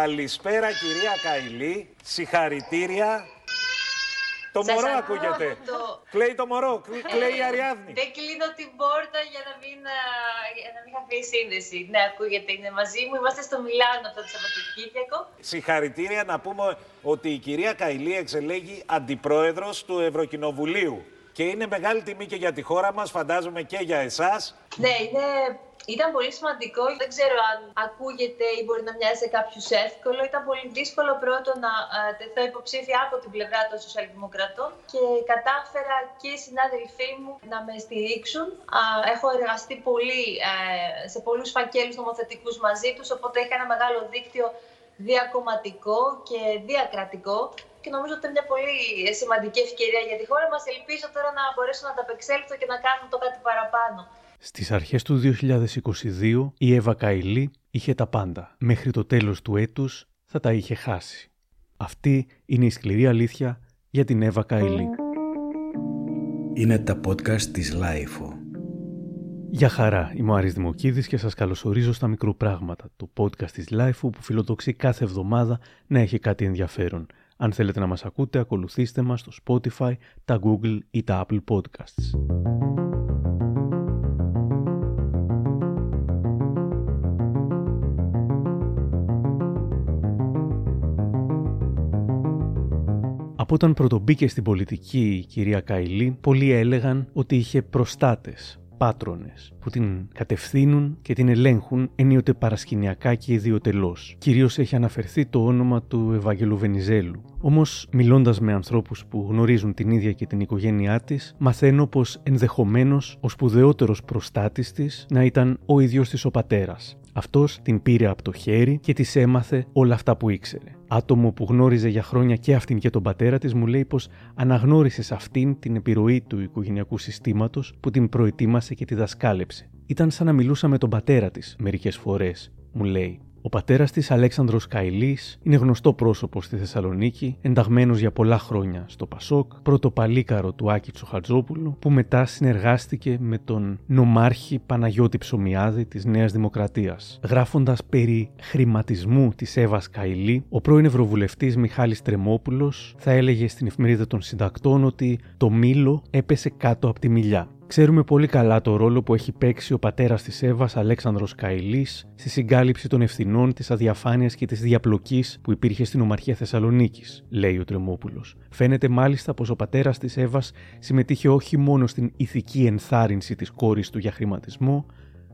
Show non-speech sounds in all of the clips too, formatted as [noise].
Καλησπέρα κυρία Καηλή, συγχαρητήρια. Το Σας μωρό ακούω ακούγεται. από το- Κλαίει το μωρό, κλ- κλαίει η Αριάδνη. Δεν κλείνω την πόρτα για να μην, α, για να μην χαθεί η σύνδεση. Ναι, ακούγεται, είναι μαζί μου. Είμαστε στο Μιλάνο αυτό το Σαββατοκύριακο. Συγχαρητήρια να πούμε ότι η κυρία Καηλή εξελέγει αντιπρόεδρος του Ευρωκοινοβουλίου. Και είναι μεγάλη τιμή και για τη χώρα μας, φαντάζομαι και για εσάς. Ναι, είναι, ήταν πολύ σημαντικό. Δεν ξέρω αν ακούγεται ή μπορεί να μοιάζει σε κάποιους εύκολο. Ήταν πολύ δύσκολο πρώτο να α, τεθώ υποψήφια από την πλευρά των Σοσιαλδημοκρατών και κατάφερα και οι συνάδελφοί μου να με στηρίξουν. Α, έχω εργαστεί πολύ ε, σε πολλούς φακέλους νομοθετικούς μαζί τους, οπότε είχα ένα μεγάλο δίκτυο διακομματικό και διακρατικό και νομίζω ότι είναι μια πολύ σημαντική ευκαιρία για τη χώρα μας. Ελπίζω τώρα να μπορέσω να ανταπεξέλθω και να κάνω το κάτι παραπάνω. Στις αρχές του 2022 η Εύα Καϊλή είχε τα πάντα. Μέχρι το τέλος του έτους θα τα είχε χάσει. Αυτή είναι η σκληρή αλήθεια για την Εύα Καϊλή. Είναι τα podcast της LiFO. Γεια χαρά, είμαι ο Άρης Δημοκίδης και σας καλωσορίζω στα Μικροπράγματα, το podcast της LiFO που φιλοδοξεί κάθε εβδομάδα να έχει κάτι ενδιαφέρον. Αν θέλετε να μας ακούτε, ακολουθήστε μας στο Spotify, τα Google ή τα Apple Podcasts. Από όταν πρωτομπήκε στην πολιτική η κυρία Καηλή, πολλοί έλεγαν ότι είχε προστάτες, πάτρονες, που την κατευθύνουν και την ελέγχουν ενίοτε παρασκηνιακά και ιδιωτελώς. Κυρίως έχει αναφερθεί το όνομα του Ευάγγελου Βενιζέλου. Όμως, μιλώντας με ανθρώπους που γνωρίζουν την ίδια και την οικογένειά της, μαθαίνω πως ενδεχομένως ο σπουδαιότερος προστάτης της να ήταν ο ίδιος της ο πατέρας. Αυτός την πήρε από το χέρι και της έμαθε όλα αυτά που ήξερε. Άτομο που γνώριζε για χρόνια και αυτήν και τον πατέρα της μου λέει πως αναγνώρισε σε αυτήν την επιρροή του οικογενειακού συστήματος που την προετοίμασε και τη δασκάλεψε. Ήταν σαν να μιλούσα με τον πατέρα της μερικές φορές, μου λέει. Ο πατέρας της, Αλέξανδρος Καηλής, είναι γνωστό πρόσωπος στη Θεσσαλονίκη, ενταγμένος για πολλά χρόνια στο Πασόκ, πρώτο παλίκαρο του Άκη Τσοχατζόπουλου, που μετά συνεργάστηκε με τον νομάρχη Παναγιώτη Ψωμιάδη της Νέας Δημοκρατίας. Γράφοντας περί χρηματισμού της Εύας Καηλή, ο πρώην Ευρωβουλευτής Μιχάλης Τρεμόπουλος θα έλεγε στην εφημερίδα των συντακτών ότι το μήλο έπεσε κάτω από τη μιλιά. Ξέρουμε πολύ καλά το ρόλο που έχει παίξει ο πατέρας της Εύας Αλέξανδρος Καηλής στη συγκάλυψη των ευθυνών της αδιαφάνειας και της διαπλοκής που υπήρχε στην Ομαρχία Θεσσαλονίκης, λέει ο Τρεμόπουλος. Φαίνεται μάλιστα πως ο πατέρας της Εύας συμμετείχε όχι μόνο στην ηθική ενθάρρυνση της κόρης του για χρηματισμό,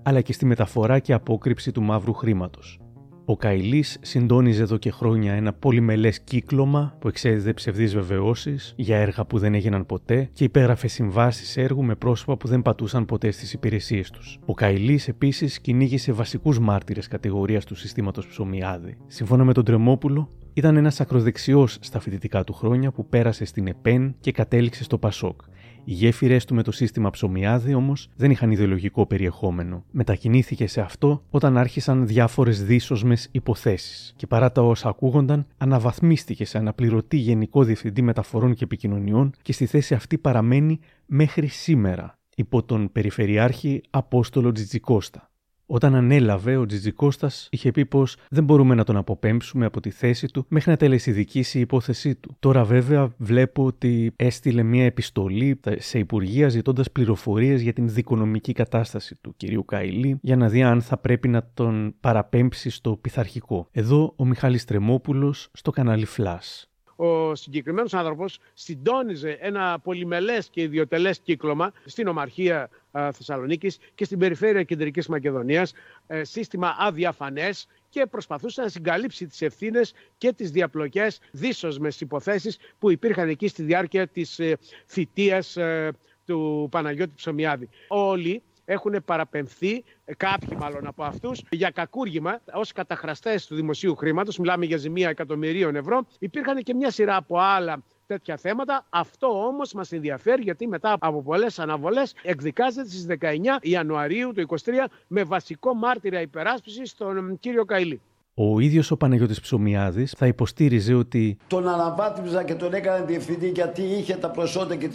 αλλά και στη μεταφορά και απόκρυψη του μαύρου χρήματος. Ο Καηλή συντόνιζε εδώ και χρόνια ένα πολυμελές κύκλωμα που εξέδιδε ψευδείς βεβαιώσεις για έργα που δεν έγιναν ποτέ και υπέγραφε συμβάσεις έργου με πρόσωπα που δεν πατούσαν ποτέ στις υπηρεσίες τους. Ο Καηλή επίσης κυνήγησε βασικούς μάρτυρες κατηγορίας του συστήματος Ψωμιάδη. Σύμφωνα με τον Τρεμόπουλο, ήταν ένας ακροδεξιός στα φοιτητικά του χρόνια που πέρασε στην ΕΠΕΝ και κατέληξε στο Πασόκ. Οι γέφυρε του με το σύστημα ψωμιάδη όμως δεν είχαν ιδεολογικό περιεχόμενο. Μετακινήθηκε σε αυτό όταν άρχισαν διάφορες δύσοσμε υποθέσεις. Και παρά τα όσα ακούγονταν, αναβαθμίστηκε σε αναπληρωτή Γενικό Διευθυντή Μεταφορών και Επικοινωνιών και στη θέση αυτή παραμένει μέχρι σήμερα υπό τον Περιφερειάρχη Απόστολο Τζιτζικώστα. Όταν ανέλαβε, ο Τζιτζικώστα είχε πει πως δεν μπορούμε να τον αποπέμψουμε από τη θέση του μέχρι να τελεσιδικήσει η υπόθεσή του. Τώρα, βέβαια, βλέπω ότι έστειλε μια επιστολή σε υπουργεία ζητώντας πληροφορίες για την δικονομική κατάσταση του κυρίου Καηλή για να δει αν θα πρέπει να τον παραπέμψει στο πειθαρχικό. Εδώ ο Μιχάλης Τρεμόπουλος στο κανάλι Flash ο συγκεκριμένος άνθρωπος συντόνιζε ένα πολυμελές και ιδιωτελές κύκλωμα στην Ομαρχία α, Θεσσαλονίκης και στην περιφέρεια Κεντρικής Μακεδονίας, ε, σύστημα αδιαφανές και προσπαθούσε να συγκαλύψει τις ευθύνες και τις διαπλοκές δύσοσμες υποθέσεις που υπήρχαν εκεί στη διάρκεια της ε, θητείας ε, του Παναγιώτη Ψωμιάδη. Όλοι έχουν παραπεμφθεί, κάποιοι μάλλον από αυτούς, για κακούργημα ως καταχραστές του δημοσίου χρήματος. Μιλάμε για ζημία εκατομμυρίων ευρώ. Υπήρχαν και μια σειρά από άλλα τέτοια θέματα. Αυτό όμως μας ενδιαφέρει γιατί μετά από πολλές αναβολές εκδικάζεται στις 19 Ιανουαρίου του 2023 με βασικό μάρτυρα υπεράσπισης στον κύριο Καηλή. Ο ίδιος ο Παναγιώτης Ψωμιάδης θα υποστήριζε ότι τον αναβάθμιζα και τον έκανα διευθυντή γιατί είχε τα προσόντα και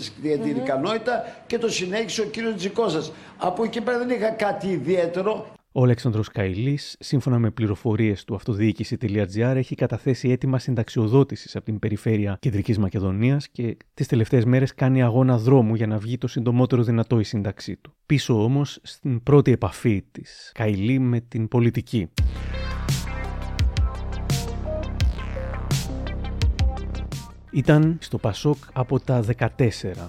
την ικανότητα και το συνέχισε ο κύριος Τζικώσας. Από εκεί πέρα δεν είχα κάτι ιδιαίτερο. Ο Αλέξανδρος Καηλής, σύμφωνα με πληροφορίες του αυτοδιοίκηση.gr, έχει καταθέσει έτοιμα συνταξιοδότησης από την περιφέρεια Κεντρικής Μακεδονίας και τις τελευταίες μέρες κάνει αγώνα δρόμου για να βγει το συντομότερο δυνατό η σύνταξή του. Πίσω όμως στην πρώτη επαφή της Καηλή με την πολιτική. Ήταν στο Πασόκ από τα 14.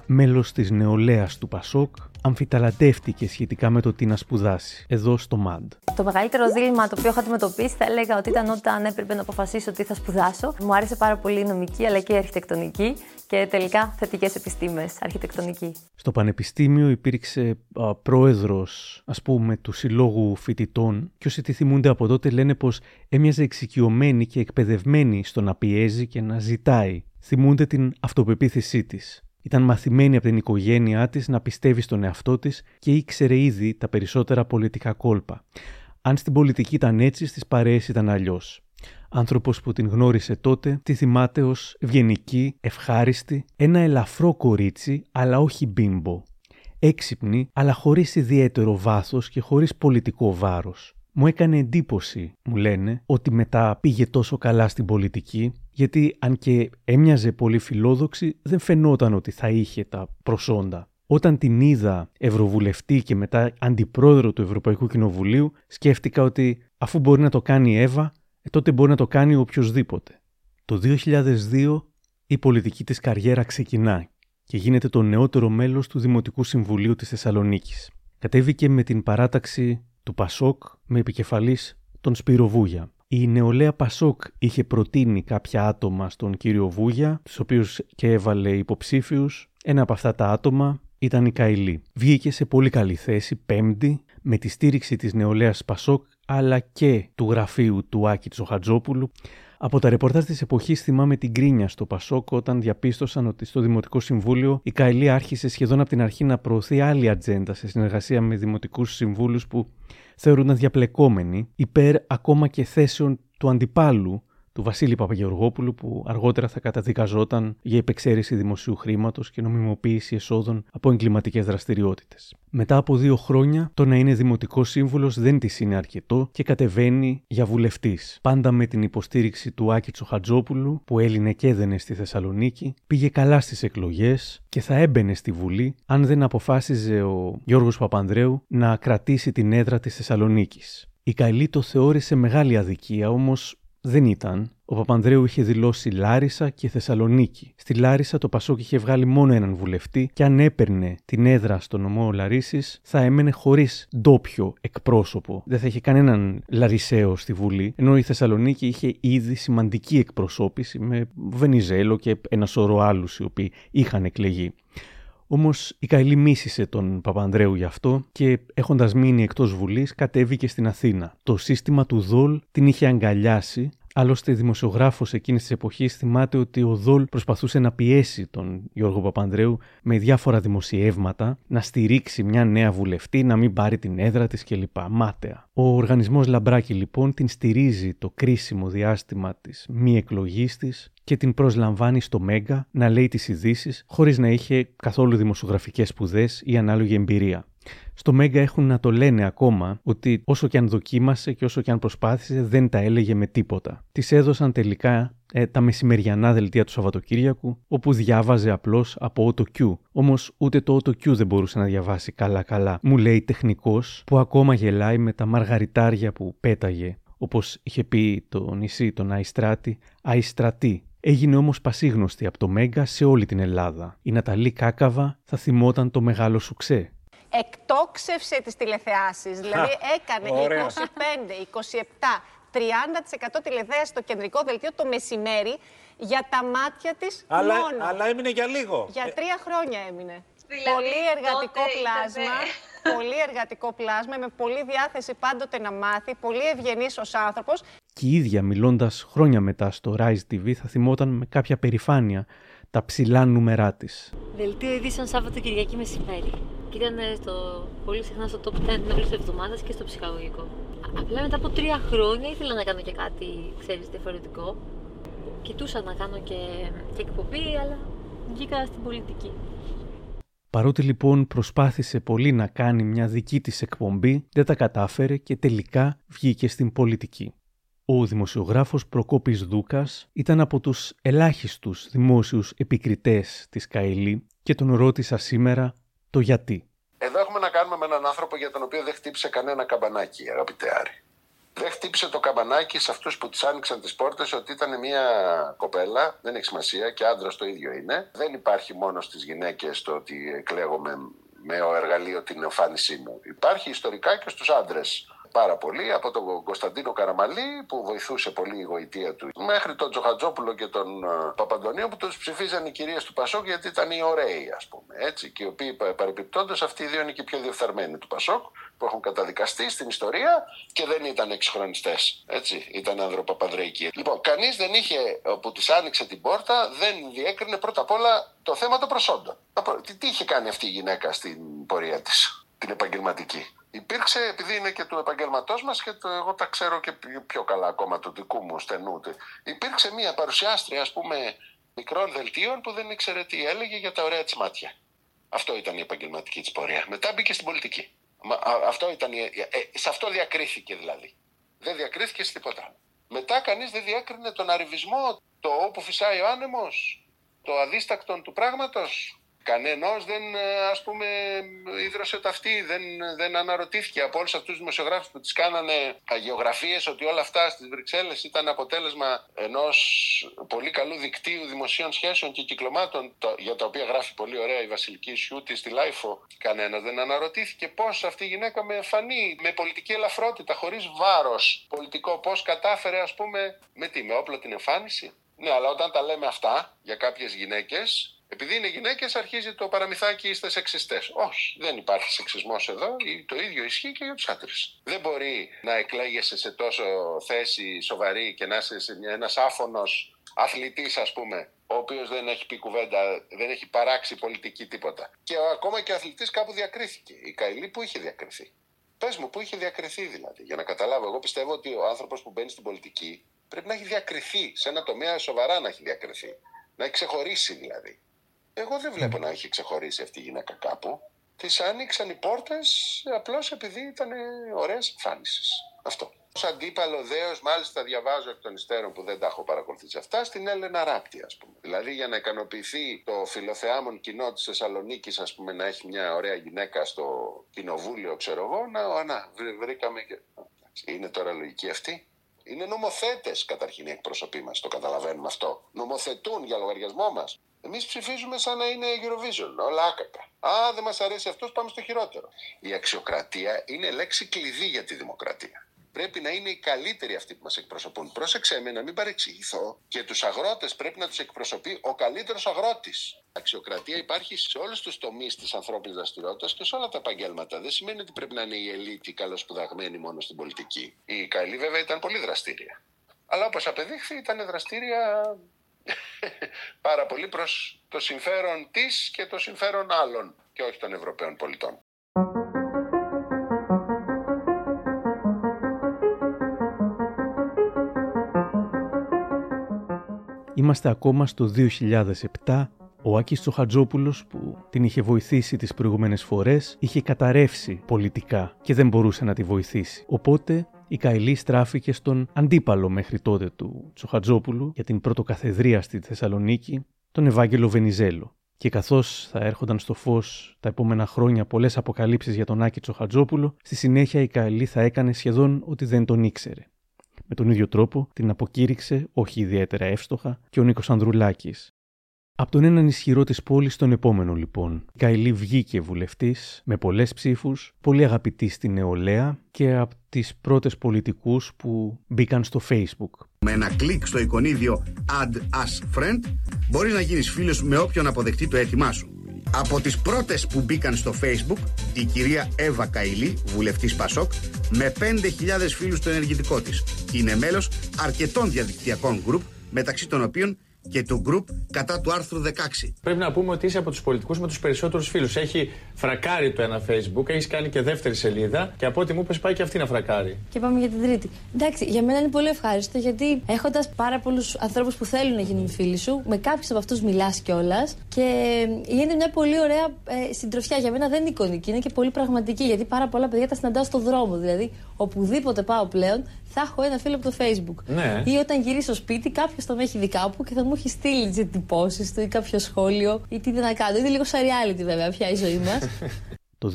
Μέλος της νεολαίας του Πασόκ, αμφιταλαντεύτηκε σχετικά με το τι να σπουδάσει, εδώ στο ΜΑΝΤ. Το μεγαλύτερο δίλημα το οποίο έχω αντιμετωπίσει θα έλεγα ότι ήταν όταν έπρεπε να αποφασίσω τι θα σπουδάσω. Μου άρεσε πάρα πολύ η νομική αλλά και η αρχιτεκτονική και τελικά θετικές επιστήμες, αρχιτεκτονική. Στο Πανεπιστήμιο υπήρξε α, πρόεδρος, ας πούμε, του Συλλόγου Φοιτητών και όσοι τη θυμούνται από τότε λένε πως έμοιαζε εξοικειωμένη και εκπαιδευμένη στο να πιέζει και να ζητάει. Θυμούνται την αυτοπεποίθησή της. Ήταν μαθημένη από την οικογένειά της να πιστεύει στον εαυτό της και ήξερε ήδη τα περισσότερα πολιτικά κόλπα. Αν στην πολιτική ήταν έτσι, στις παρέες ήταν αλλιώς. Άνθρωπος που την γνώρισε τότε, τη θυμάται ως ευγενική, ευχάριστη, ένα ελαφρό κορίτσι, αλλά όχι μπίμπο. Έξυπνη, αλλά χωρίς ιδιαίτερο βάθος και χωρίς πολιτικό βάρος. Μου έκανε εντύπωση, μου λένε, ότι μετά πήγε τόσο καλά στην πολιτική, γιατί αν και έμοιαζε πολύ φιλόδοξη, δεν φαινόταν ότι θα είχε τα προσόντα. Όταν την είδα ευρωβουλευτή και μετά αντιπρόεδρο του Ευρωπαϊκού Κοινοβουλίου, σκέφτηκα ότι αφού μπορεί να το κάνει η Εύα, ε, τότε μπορεί να το κάνει οποιοδήποτε. Το 2002 η πολιτική της καριέρα ξεκινά και γίνεται το νεότερο μέλος του Δημοτικού Συμβουλίου της Θεσσαλονίκης. Κατέβηκε με την παράταξη του Πασόκ με επικεφαλής τον Σπύρο Βούγια. Η νεολαία Πασόκ είχε προτείνει κάποια άτομα στον κύριο Βούγια, τους οποίους και έβαλε υποψήφιους. Ένα από αυτά τα άτομα ήταν η Καηλή. Βγήκε σε πολύ καλή θέση, πέμπτη, με τη στήριξη της νεολαίας Πασόκ, αλλά και του γραφείου του Άκη Τσοχατζόπουλου. Από τα ρεπορτάζ της εποχής θυμάμαι την κρίνια στο Πασόκ όταν διαπίστωσαν ότι στο Δημοτικό Συμβούλιο η Καηλή άρχισε σχεδόν από την αρχή να προωθεί άλλη ατζέντα σε συνεργασία με δημοτικούς συμβούλους που θεωρούνταν διαπλεκόμενοι υπέρ ακόμα και θέσεων του αντιπάλου του Βασίλη Παπαγεωργόπουλου, που αργότερα θα καταδικαζόταν για υπεξαίρεση δημοσίου χρήματος και νομιμοποίηση εσόδων από εγκληματικές δραστηριότητες. Μετά από δύο χρόνια, το να είναι δημοτικός σύμβουλος δεν της είναι αρκετό και κατεβαίνει για βουλευτής. Πάντα με την υποστήριξη του Άκη Τσοχατζόπουλου, που έλυνε και έδαινε στη Θεσσαλονίκη, πήγε καλά στις εκλογές και θα έμπαινε στη Βουλή αν δεν αποφάσιζε ο Γιώργος Παπανδρέου να κρατήσει την έδρα της Θεσσαλονίκης. Η Καηλή το θεώρησε μεγάλη αδικία, όμως δεν ήταν. Ο Παπανδρέου είχε δηλώσει Λάρισα και Θεσσαλονίκη. Στη Λάρισα το Πασόκ είχε βγάλει μόνο έναν βουλευτή και αν έπαιρνε την έδρα στο νομό Λαρίσης, θα έμενε χωρίς ντόπιο εκπρόσωπο. Δεν θα είχε κανέναν Λαρισαίο στη Βουλή. Ενώ η Θεσσαλονίκη είχε ήδη σημαντική εκπροσώπηση με Βενιζέλο και ένα σωρό άλλους οι οποίοι είχαν εκλεγεί. Όμως η Καηλή μίσησε τον Παπανδρέου γι' αυτό και έχοντας μείνει εκτός Βουλής, κατέβηκε στην Αθήνα. Το σύστημα του Δόλ την είχε αγκαλιάσει, Άλλωστε, δημοσιογράφος εκείνης της εποχής θυμάται ότι ο Δόλ προσπαθούσε να πιέσει τον Γιώργο Παπανδρέου με διάφορα δημοσιεύματα να στηρίξει μια νέα βουλευτή, να μην πάρει την έδρα της κλπ. Μάταια. Ο οργανισμός Λαμπράκη λοιπόν την στηρίζει το κρίσιμο διάστημα της μη εκλογής της και την προσλαμβάνει στο Μέγκα να λέει τις ειδήσεις χωρίς να είχε καθόλου δημοσιογραφικές σπουδές ή ανάλογη εμπειρία. Στο Μέγκα έχουν να το λένε ακόμα ότι όσο και αν δοκίμασε και όσο και αν προσπάθησε δεν τα έλεγε με τίποτα. Της έδωσαν τελικά ε, τα μεσημεριανά δελτία του Σαββατοκύριακου, όπου διάβαζε απλώς από Q. Όμως ούτε το Q δεν μπορούσε να διαβάσει καλά-καλά. Μου λέει τεχνικός που ακόμα γελάει με τα μαργαριτάρια που πέταγε. Όπως είχε πει το νησί, τον Αϊστράτη, Αϊστρατή. Έγινε όμως πασίγνωστη από το Μέγκα σε όλη την Ελλάδα. Η Ναταλή Κάκαβα θα θυμόταν το μεγάλο σουξέ εκτόξευσε τις τηλεθεάσεις. Δηλαδή έκανε 25, 27, 30% τηλεθέαση στο κεντρικό δελτίο το μεσημέρι για τα μάτια της αλλά, μόνος. Αλλά έμεινε για λίγο. Για τρία χρόνια έμεινε. Δηλαδή, πολύ εργατικό πλάσμα. Πολύ εργατικό πλάσμα, με πολύ διάθεση πάντοτε να μάθει, πολύ ευγενής ως άνθρωπος. Και η ίδια μιλώντας χρόνια μετά στο Rise TV θα θυμόταν με κάποια περηφάνεια τα ψηλά νούμερά της. Δελτίο ειδήσεων Σάββατο Κυριακή μεσημέρι. Και ήταν στο, πολύ συχνά στο top 10 την όλη εβδομάδας και στο ψυχαγωγικό. Απλά μετά από τρία χρόνια ήθελα να κάνω και κάτι, ξέρεις, διαφορετικό. Κοιτούσα να κάνω και, και εκπομπή, αλλά βγήκα στην πολιτική. Παρότι λοιπόν προσπάθησε πολύ να κάνει μια δική της εκπομπή, δεν τα κατάφερε και τελικά βγήκε στην πολιτική. Ο δημοσιογράφος Προκόπης Δούκας ήταν από τους ελάχιστους δημόσιους επικριτές της Καηλή και τον ρώτησα σήμερα το γιατί. Εδώ έχουμε να κάνουμε με έναν άνθρωπο για τον οποίο δεν χτύπησε κανένα καμπανάκι, αγαπητέ Άρη. Δεν χτύπησε το καμπανάκι σε αυτούς που τη άνοιξαν τις πόρτες ότι ήταν μια κοπέλα, δεν έχει σημασία και άντρας το ίδιο είναι. Δεν υπάρχει μόνος στι γυναίκες το ότι εκλέγομαι με εργαλείο την εμφάνισή μου. Υπάρχει ιστορικά και στους άντρες πάρα πολύ από τον Κωνσταντίνο Καραμαλή που βοηθούσε πολύ η γοητεία του μέχρι τον Τζοχατζόπουλο και τον ε, Παπαντονίου που τους ψηφίζαν οι κυρίες του Πασόκ γιατί ήταν οι ωραίοι ας πούμε έτσι και οι οποίοι παρεμπιπτόντω αυτοί οι δύο είναι και οι πιο διεφθαρμένοι του Πασόκ που έχουν καταδικαστεί στην ιστορία και δεν ήταν εξχρονιστές. Έτσι, ήταν ανθρωπαπανδρεϊκοί. Λοιπόν, κανείς δεν είχε, που της άνοιξε την πόρτα, δεν διέκρινε πρώτα απ' όλα το θέμα των προσόντων. Τι είχε κάνει αυτή η γυναίκα στην πορεία της, την επαγγελματική; Υπήρξε, επειδή είναι και του επαγγελματός μας και το, εγώ τα ξέρω και πιο καλά ακόμα του δικού μου στενού. Υπήρξε μια παρουσιάστρια, ας πούμε, μικρών δελτίων που δεν ήξερε τι έλεγε για τα ωραία της μάτια. Αυτό ήταν η επαγγελματική της πορεία. Μετά μπήκε στην πολιτική. αυτό ήταν, ε, ε, σε αυτό διακρίθηκε δηλαδή. Δεν διακρίθηκε σε τίποτα. Μετά κανείς δεν διέκρινε τον αριβισμό, το όπου φυσάει ο άνεμος, το αδίστακτον του πράγματος, Κανένας δεν ε, ας πούμε ίδρωσε τ' αυτί, δεν, δεν αναρωτήθηκε από όλους αυτούς τους δημοσιογράφους που της κάνανε αγιογραφίες ότι όλα αυτά στις Βρυξέλλες ήταν αποτέλεσμα ενός πολύ καλού δικτύου δημοσίων σχέσεων και κυκλωμάτων για τα οποία γράφει πολύ ωραία η Βασιλική Σιούτη στη LiFO. Κανένας δεν αναρωτήθηκε πώς αυτή η γυναίκα με εμφανή, με πολιτική ελαφρότητα, χωρίς βάρος πολιτικό, πώς κατάφερε ας πούμε με τι, με όπλο την εμφάνιση. Ναι, αλλά όταν τα λέμε αυτά για κάποιες γυναίκες, επειδή είναι γυναίκες, αρχίζει το παραμυθάκι είστε σεξιστές. Όχι, δεν υπάρχει σεξισμός εδώ. Το ίδιο ισχύει και για τους άντρες. Δεν μπορεί να εκλέγεσαι σε τόσο θέση σοβαρή και να είσαι ένας άφωνος αθλητής, ας πούμε, ο οποίος δεν έχει πει κουβέντα, δεν έχει παράξει πολιτική τίποτα. Και ακόμα και ο αθλητής κάπου διακρίθηκε. Η Καηλή που είχε διακριθεί. Πες μου, πού είχε διακριθεί δηλαδή, για να καταλάβω. Εγώ πιστεύω ότι ο άνθρωπος που μπαίνει στην πολιτική πρέπει να έχει διακριθεί, σε ένα τομέα σοβαρά να έχει διακριθεί. Να έχει ξεχωρίσει δηλαδή. Εγώ δεν βλέπω να έχει ξεχωρίσει αυτή η γυναίκα κάπου. Τη άνοιξαν οι πόρτες απλώς επειδή ήταν ωραίες εμφάνισεις. Αυτό. Ω αντίπαλο δέος, μάλιστα διαβάζω εκ των υστέρων που δεν τα έχω παρακολουθήσει αυτά, στην Έλενα Ράπτη, ας πούμε. Δηλαδή για να ικανοποιηθεί το φιλοθεάμον κοινό της Θεσσαλονίκης, ας πούμε, να έχει μια ωραία γυναίκα στο κοινοβούλιο, ξέρω εγώ, να, να βρήκαμε και. Είναι τώρα λογική αυτή. Είναι νομοθέτες καταρχήν οι εκπροσωποί μας, το καταλαβαίνουμε αυτό. Νομοθετούν για λογαριασμό μας. Εμείς ψηφίζουμε σαν να είναι Eurovision, όλα άκακα. Α, δεν μας αρέσει αυτός, πάμε στο χειρότερο. Η αξιοκρατία είναι λέξη κλειδί για τη δημοκρατία. Πρέπει να είναι οι καλύτεροι αυτοί που μας εκπροσωπούν. Πρόσεξε με να μην παρεξηγηθώ και τους αγρότες πρέπει να τους εκπροσωπεί ο καλύτερος αγρότης. Αξιοκρατία υπάρχει σε όλους τους τομείς της ανθρώπινης δραστηριότητας και σε όλα τα επαγγέλματα. Δεν σημαίνει ότι πρέπει να είναι η ελίτη καλοσπουδαγμένη μόνο στην πολιτική. Η Καηλή βέβαια ήταν πολύ δραστήρια. Αλλά όπως απεδείχθη ήταν δραστήρια [laughs] πάρα πολύ προς το συμφέρον της και το συμφέρον άλλων και όχι των Ευρωπαίων πολιτών. Είμαστε ακόμα στο 2007 ο Άκης Τσοχατζόπουλος που την είχε βοηθήσει τις προηγούμενες φορές είχε καταρρεύσει πολιτικά και δεν μπορούσε να τη βοηθήσει. Οπότε η Καηλή στράφηκε στον αντίπαλο μέχρι τότε του Τσοχατζόπουλου για την πρωτοκαθεδρία στη Θεσσαλονίκη, τον Ευάγγελο Βενιζέλο. Και καθώς θα έρχονταν στο φως τα επόμενα χρόνια πολλές αποκαλύψεις για τον Άκη Τσοχατζόπουλο, στη συνέχεια η Καηλή θα έκανε σχεδόν ότι δεν τον ήξερε. Με τον ίδιο τρόπο την αποκήρυξε, όχι ιδιαίτερα εύστοχα, και ο Νίκος Ανδρουλάκης, από τον έναν ισχυρό της πόλης στον επόμενο, λοιπόν. Η Καηλή βγήκε βουλευτής με πολλές ψήφους, πολύ αγαπητή στην νεολαία και από τις πρώτες πολιτικούς που μπήκαν στο Facebook. Με ένα κλικ στο εικονίδιο Add Us Friend μπορείς να γίνεις φίλος με όποιον αποδεχτεί το αίτημά σου. Από τις πρώτες που μπήκαν στο Facebook, η κυρία Εύα Καηλή, βουλευτής Πασόκ, με 5.000 φίλους στο ενεργητικό της. Είναι μέλος αρκετών διαδικτυακών γκρουπ, μεταξύ των οποίων και του γκρουπ κατά του άρθρου 16. Πρέπει να πούμε ότι είσαι από τους πολιτικούς με τους περισσότερους φίλους. Έχει φρακάρει το ένα Facebook, έχεις κάνει και δεύτερη σελίδα και από ό,τι μου είπες πάει και αυτή να φρακάρει. Και πάμε για την τρίτη. Εντάξει, για μένα είναι πολύ ευχάριστο γιατί έχοντας πάρα πολλούς ανθρώπους που θέλουν να γίνουν φίλοι σου, με κάποιους από αυτούς μιλάς κιόλας και γίνεται μια πολύ ωραία ε, συντροφιά. Για μένα δεν είναι εικονική, είναι και πολύ πραγματική γιατί πάρα πολλά παιδιά τα συναντάω στο δρόμο. Δηλαδή, οπουδήποτε πάω πλέον, θα έχω ένα φίλο από το Facebook. Ναι. Ή όταν γυρίσω στο σπίτι, κάποιος θα με έχει δει κάπου και θα μου έχει στείλει τι εντυπώσει του ή κάποιο σχόλιο ή τι δεν να κάνω. Είναι λίγο σαν reality βέβαια πια η ζωή μας. [laughs] Το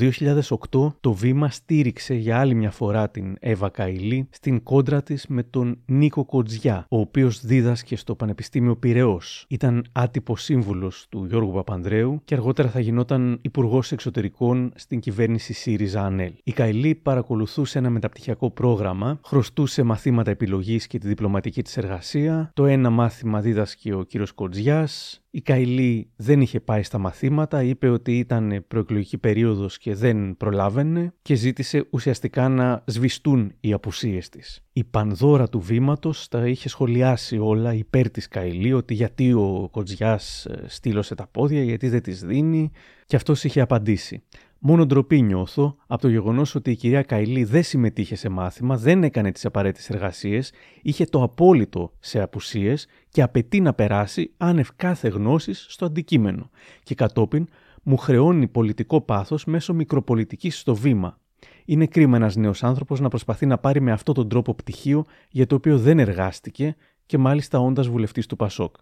2008 το Βήμα στήριξε για άλλη μια φορά την Εύα Καηλή στην κόντρα της με τον Νίκο Κοτζιά, ο οποίος δίδασκε στο Πανεπιστήμιο Πυραιός. Ήταν άτυπος σύμβουλος του Γιώργου Παπανδρέου και αργότερα θα γινόταν υπουργός Εξωτερικών στην κυβέρνηση ΣΥΡΙΖΑ ΑΝΕΛ. Η Καηλή παρακολουθούσε ένα μεταπτυχιακό πρόγραμμα, χρωστούσε μαθήματα επιλογής και τη διπλωματική της εργασία, το ένα μάθημα δίδασκε ο κύριος Κοτζιάς, η Καηλή δεν είχε πάει στα μαθήματα, είπε ότι ήταν προεκλογική περίοδος και δεν προλάβαινε και ζήτησε ουσιαστικά να σβηστούν οι απουσίες της. Η πανδώρα του βήματος τα είχε σχολιάσει όλα υπέρ της Καηλή ότι γιατί ο Κοτζιάς ε, στήλωσε τα πόδια, γιατί δεν τις δίνει και αυτός είχε απαντήσει. Μόνο ντροπή νιώθω από το γεγονός ότι η κυρία Καηλή δεν συμμετείχε σε μάθημα, δεν έκανε τις απαραίτητες εργασίες, είχε το απόλυτο σε απουσίες και απαιτεί να περάσει άνευ κάθε γνώσης στο αντικείμενο. Και κατόπιν μου χρεώνει πολιτικό πάθος μέσω μικροπολιτικής στο βήμα. Είναι κρίμα ένας νέος άνθρωπος να προσπαθεί να πάρει με αυτόν τον τρόπο πτυχίο για το οποίο δεν εργάστηκε και μάλιστα όντας βουλευτής του Πασόκ.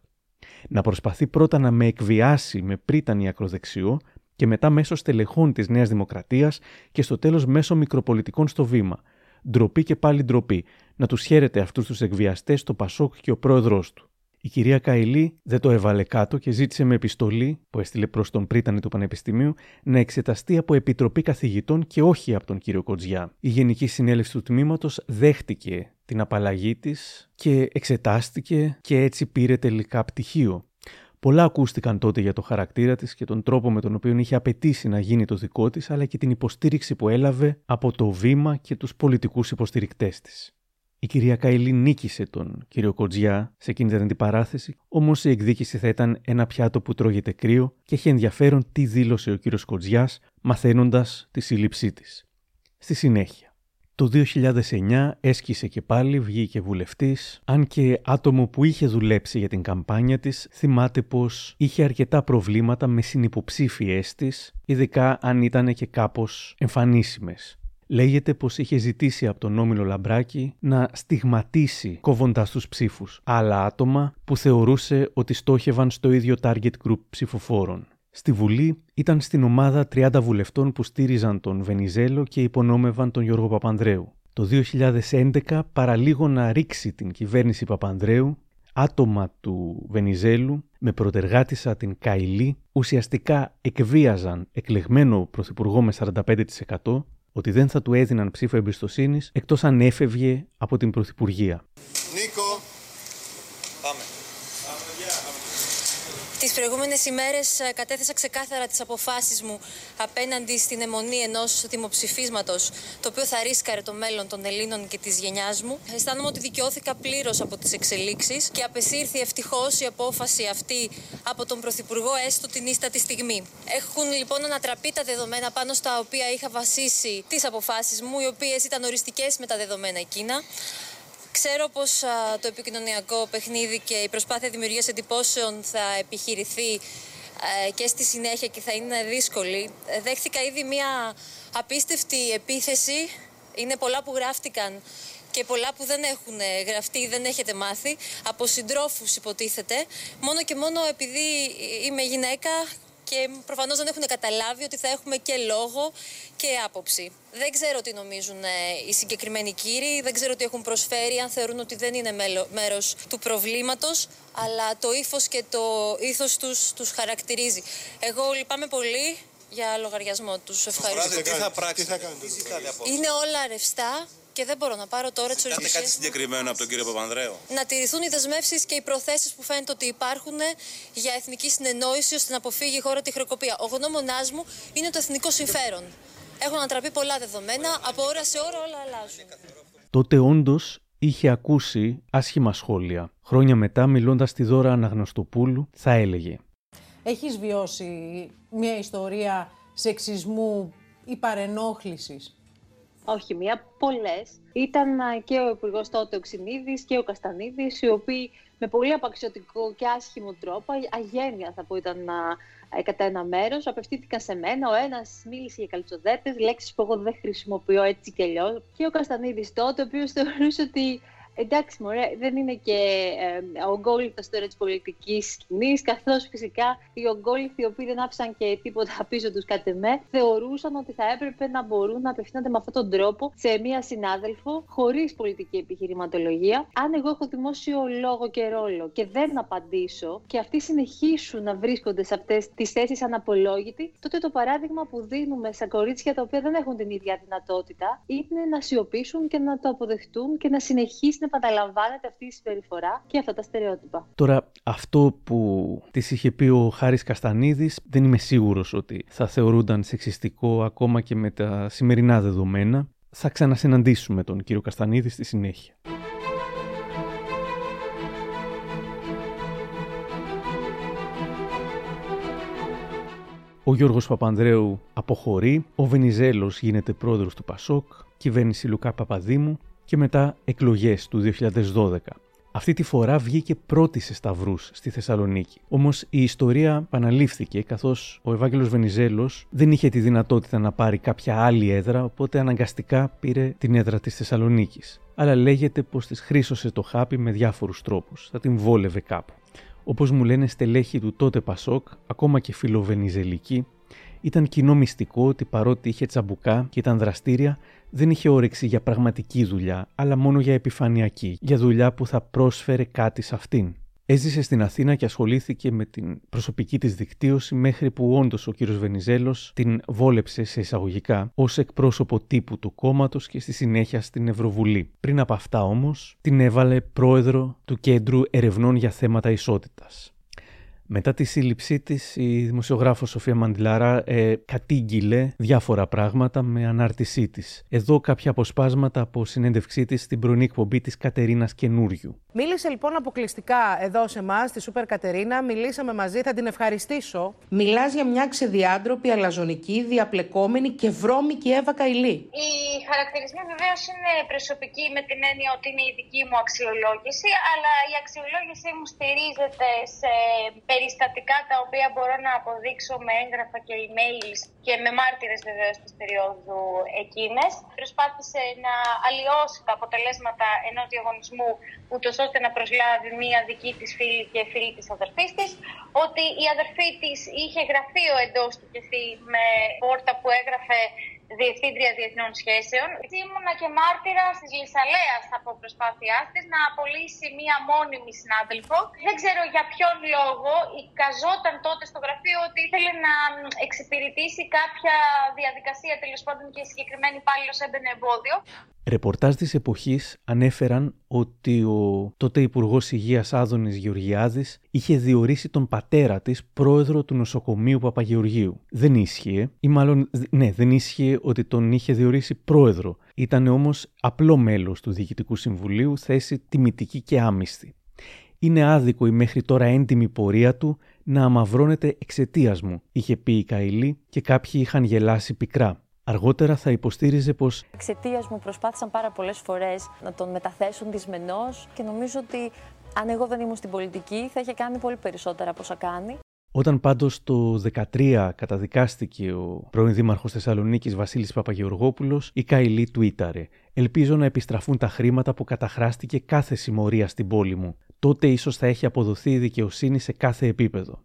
Να προσπαθεί πρώτα να με εκβιάσει με πρίτανη ακροδεξιό, και μετά μέσω στελεχών της Νέας Δημοκρατίας και στο τέλος μέσω μικροπολιτικών στο βήμα. Ντροπή και πάλι ντροπή. Να τους χαίρεται αυτούς τους εκβιαστές το Πασόκ και ο πρόεδρός του. Η κυρία Καηλή δεν το έβαλε κάτω και ζήτησε με επιστολή που έστειλε προς τον πρίτανη του Πανεπιστημίου να εξεταστεί από Επιτροπή Καθηγητών και όχι από τον κύριο Κοτζιά. Η Γενική Συνέλευση του Τμήματος δέχτηκε την απαλλαγή της και εξετάστηκε και έτσι πήρε τελικά πτυχίο. Πολλά ακούστηκαν τότε για το χαρακτήρα της και τον τρόπο με τον οποίο είχε απαιτήσει να γίνει το δικό της, αλλά και την υποστήριξη που έλαβε από το βήμα και τους πολιτικούς υποστηρικτές της. Η κυρία Καηλή νίκησε τον κύριο Κοτζιά σε εκείνη την αντιπαράθεση, όμως η εκδίκηση θα ήταν ένα πιάτο που τρώγεται κρύο και έχει ενδιαφέρον τι δήλωσε ο κύριος Κοτζιάς, μαθαίνοντας τη σύλληψή της. Στη συνέχεια. Το 2009 έσκησε και πάλι, βγήκε βουλευτής, αν και άτομο που είχε δουλέψει για την καμπάνια της θυμάται πως είχε αρκετά προβλήματα με συνυποψήφιές της, ειδικά αν ήταν και κάπως εμφανίσιμες. Λέγεται πως είχε ζητήσει από τον Όμιλο Λαμπράκη να στιγματίσει κόβοντας τους ψήφους άλλα άτομα που θεωρούσε ότι στόχευαν στο ίδιο target group ψηφοφόρων. Στη Βουλή ήταν στην ομάδα 30 βουλευτών που στήριζαν τον Βενιζέλο και υπονόμευαν τον Γιώργο Παπανδρέου. Το 2011, παραλίγο να ρίξει την κυβέρνηση Παπανδρέου, άτομα του Βενιζέλου με προτεργάτησα την Καηλή ουσιαστικά εκβίαζαν εκλεγμένο πρωθυπουργό με 45% ότι δεν θα του έδιναν ψήφο εμπιστοσύνης εκτός αν έφευγε από την πρωθυπουργία. Νίκο, Τις προηγούμενες ημέρες ε, κατέθεσα ξεκάθαρα τις αποφάσεις μου απέναντι στην αιμονή ενός δημοψηφίσματος το οποίο θα ρίσκαρε το μέλλον των Ελλήνων και της γενιάς μου. Αισθάνομαι ότι δικαιώθηκα πλήρως από τις εξελίξεις και απεσύρθη ευτυχώς η απόφαση αυτή από τον Πρωθυπουργό έστω την ίστατη στιγμή. Έχουν λοιπόν ανατραπεί τα δεδομένα πάνω στα οποία είχα βασίσει τις αποφάσεις μου, οι οποίες ήταν οριστικές με τα δεδομένα εκείνα. Ξέρω πως το επικοινωνιακό παιχνίδι και η προσπάθεια δημιουργίας εντυπώσεων θα επιχειρηθεί ε, και στη συνέχεια και θα είναι δύσκολη. Ε, δέχθηκα ήδη μια απίστευτη επίθεση. Είναι πολλά που γράφτηκαν και πολλά που δεν έχουν γραφτεί ή δεν έχετε μάθει από συντρόφους υποτίθεται μόνο και μόνο επειδή είμαι γυναίκα και προφανώς δεν έχουν καταλάβει ότι θα έχουμε και λόγο και άποψη. Δεν ξέρω τι νομίζουν ε, οι συγκεκριμένοι κύριοι, δεν ξέρω τι έχουν προσφέρει, αν θεωρούν ότι δεν είναι μέρος του προβλήματος, αλλά το ύφος και το ήθος τους τους χαρακτηρίζει. Εγώ λυπάμαι πολύ για λογαριασμό τους. Ευχαριστώ. Τι θα πράξει, τι θα Είναι όλα ρευστά και δεν μπορώ να πάρω τώρα τις ορισμού. κάτι συγκεκριμένο από τον κύριο Παπανδρέου. Να τηρηθούν οι δεσμεύσεις και οι προθέσεις που φαίνεται ότι υπάρχουν για εθνική συνεννόηση ώστε να αποφύγει η χώρα τη χρεοκοπία. Ο γνώμονάς μου είναι το εθνικό συμφέρον. Έχουν ανατραπεί πολλά δεδομένα. Από ώρα σε ώρα όλα αλλάζουν. Τότε όντως είχε ακούσει άσχημα σχόλια. Χρόνια μετά, μιλώντας στη Δώρα Αναγνωστοπούλου, θα έλεγε Έχεις βιώσει μια ιστορία σεξισμού ή παρενόχλησης; Όχι μία, πολλές. Ήταν και ο υπουργός τότε ο Ξινίδης και ο Καστανίδης, οι οποίοι με πολύ απαξιωτικό και άσχημο τρόπο, αγένεια θα πω ήταν ε, κατά ένα μέρος, απευθύνθηκαν σε μένα. Ο ένας μίλησε για καλτσοδέτε, λέξεις που εγώ δεν χρησιμοποιώ έτσι και αλλιώς. Και ο Καστανίδης τότε, ο οποίος θεωρούσε ότι εντάξει, μωρέ, δεν είναι και ε, ογκόλυθο τώρα της πολιτικής σκηνής, καθώς φυσικά οι ογκόλυθοι, οι οποίοι δεν άφησαν και τίποτα πίσω τους κατ' εμέ, θεωρούσαν ότι θα έπρεπε να μπορούν να απευθύνονται με αυτόν τον τρόπο σε μία συνάδελφο, χωρίς πολιτική επιχειρηματολογία. Αν εγώ έχω δημόσιο λόγο και ρόλο και δεν απαντήσω και αυτοί συνεχίσουν να βρίσκονται σε αυτές τις θέσεις αναπολόγητοι, τότε το παράδειγμα που δίνουμε στα κορίτσια τα οποία δεν έχουν την ίδια δυνατότητα είναι να σιωπήσουν και να το αποδεχτούν και να συνεχίσει να επαναλαμβάνεται αυτή η συμπεριφορά και αυτά τα στερεότυπα. Τώρα, αυτό που της είχε πει ο Χάρης Καστανίδης, δεν είμαι σίγουρος ότι θα θεωρούνταν σεξιστικό ακόμα και με τα σημερινά δεδομένα. Θα ξανασυναντήσουμε τον κύριο Καστανίδη στη συνέχεια. Ο Γιώργος Παπανδρέου αποχωρεί, ο Βενιζέλος γίνεται πρόεδρος του Πασόκ, κυβέρνηση Λουκά Παπαδήμου και μετά εκλογές του 2012. Αυτή τη φορά βγήκε πρώτη σε σταυρούς στη Θεσσαλονίκη. Όμως η ιστορία επαναλήφθηκε καθώς ο Ευάγγελος Βενιζέλος δεν είχε τη δυνατότητα να πάρει κάποια άλλη έδρα, οπότε αναγκαστικά πήρε την έδρα της Θεσσαλονίκης. Αλλά λέγεται πως της χρήσωσε το χάπι με διάφορους τρόπους. Θα την βόλευε κάπου. Όπως μου λένε στελέχη του τότε Πασόκ, ακόμα και φιλοβενιζελικοί, ήταν κοινό μυστικό ότι παρότι είχε τσαμπουκά και ήταν δραστήρια, δεν είχε όρεξη για πραγματική δουλειά, αλλά μόνο για επιφανειακή, για δουλειά που θα πρόσφερε κάτι σε αυτήν. Έζησε στην Αθήνα και ασχολήθηκε με την προσωπική της δικτύωση μέχρι που όντως ο κύριος Βενιζέλος την βόλεψε σε εισαγωγικά ως εκπρόσωπο τύπου του κόμματος και στη συνέχεια στην Ευρωβουλή. Πριν από αυτά όμως την έβαλε πρόεδρο του Κέντρου Ερευνών για Θέματα Ισότητας. Μετά τη σύλληψή της, η δημοσιογράφος Σοφία Μαντιλάρα ε, κατήγγειλε διάφορα πράγματα με ανάρτησή της. Εδώ κάποια αποσπάσματα από συνέντευξή της στην πρωινή εκπομπή της Κατερίνας Καινούριου. Μίλησε λοιπόν αποκλειστικά εδώ σε εμάς, στη Σούπερ Κατερίνα. Μιλήσαμε μαζί, θα την ευχαριστήσω. Μιλάς για μια ξεδιάντροπη, αλαζονική, διαπλεκόμενη και βρώμικη Εύα Καηλή. Οι χαρακτηρισμοί βεβαίως είναι προσωπικοί με την έννοια ότι είναι η δική μου αξιολόγηση, αλλά η αξιολόγησή μου στηρίζεται σε περιστατικά τα οποία μπορώ να αποδείξω με έγγραφα και emails και με μάρτυρες βεβαίως της περίοδου εκείνες. Προσπάθησε να αλλοιώσει τα αποτελέσματα ενός διαγωνισμού ούτως ώστε να προσλάβει μία δική της φίλη και φίλη της αδερφής της, ότι η αδερφή της είχε γραφείο εντός του και με πόρτα που έγραφε Διευθύντρια Διεθνών Σχέσεων. Ήμουνα και μάρτυρα της Λισαλέα από προσπάθειάς της να απολύσει μία μόνιμη συνάδελφο. Δεν ξέρω για ποιον λόγο καζόταν τότε στο γραφείο ότι ήθελε να εξυπηρετήσει κάποια διαδικασία τέλος πάντων και συγκεκριμένη υπάλληλος έμπαινε εμπόδιο. Ρεπορτάζ της εποχής ανέφεραν ότι ο τότε Υπουργός Υγείας Άδωνης Γεωργιάδης είχε διορίσει τον πατέρα της πρόεδρο του νοσοκομείου Παπαγεωργίου. Δεν ίσχυε, ή μάλλον ναι, δεν ίσχυε ότι τον είχε διορίσει πρόεδρο. Ήταν όμως απλό μέλος του Διοικητικού Συμβουλίου, θέση τιμητική και άμυστη. Είναι άδικο η μέχρι τώρα έντιμη πορεία του να αμαυρώνεται εξαιτίας μου, είχε πει η Καηλή και κάποιοι είχαν γελάσει πικρά. Αργότερα θα υποστήριζε πως. Εξαιτίας μου προσπάθησαν πάρα πολλές φορές να τον μεταθέσουν δυσμενώ και νομίζω ότι αν εγώ δεν ήμουν στην πολιτική θα είχε κάνει πολύ περισσότερα από όσα κάνει. Όταν πάντως το 2013 καταδικάστηκε ο πρώην Δήμαρχος Θεσσαλονίκης Βασίλης Παπαγεωργόπουλος, η Καηλή τουίταρε. Ελπίζω να επιστραφούν τα χρήματα που καταχράστηκε κάθε συμμορία στην πόλη μου. Τότε ίσως θα έχει αποδοθεί η δικαιοσύνη σε κάθε επίπεδο.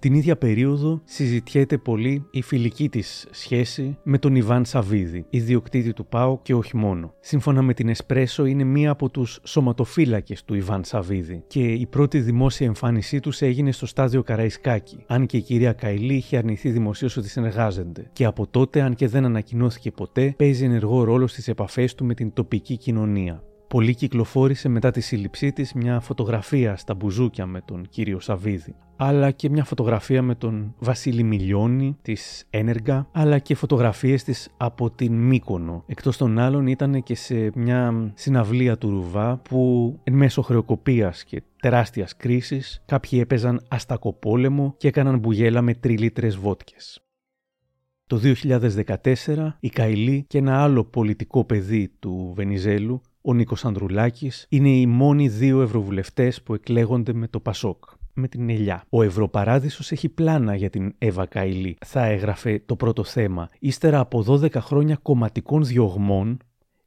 Την ίδια περίοδο συζητιέται πολύ η φιλική της σχέση με τον Ιβάν Σαββίδη, ιδιοκτήτη του ΠΑΟ και όχι μόνο. Σύμφωνα με την Εσπρέσο, είναι μία από τους σωματοφύλακες του Ιβάν Σαββίδη και η πρώτη δημόσια εμφάνισή τους έγινε στο στάδιο Καραϊσκάκη, αν και η κυρία Καηλή είχε αρνηθεί δημοσίως ότι συνεργάζονται. Και από τότε, αν και δεν ανακοινώθηκε ποτέ, παίζει ενεργό ρόλο στις επαφές του με την τοπική κοινωνία. Πολύ κυκλοφόρησε μετά τη σύλληψή της μια φωτογραφία στα μπουζούκια με τον κύριο Σαβίδη, αλλά και μια φωτογραφία με τον Βασίλη Μιλιώνη της Ένεργα, αλλά και φωτογραφίες της από την Μύκονο. Εκτός των άλλων ήταν και σε μια συναυλία του Ρουβά που εν μέσω χρεοκοπίας και τεράστιας κρίσης κάποιοι έπαιζαν αστακοπόλεμο και έκαναν μπουγέλα με τριλίτρες βότκες. Το 2014 η Καηλή και ένα άλλο πολιτικό παιδί του Βενιζέλου, ο Νίκος Ανδρουλάκης, είναι οι μόνοι δύο ευρωβουλευτές που εκλέγονται με το Πασόκ με την Ελιά. Ο Ευρωπαράδεισος έχει πλάνα για την Εύα Καηλή, θα έγραφε το πρώτο θέμα. Ύστερα από 12 χρόνια κομματικών διωγμών,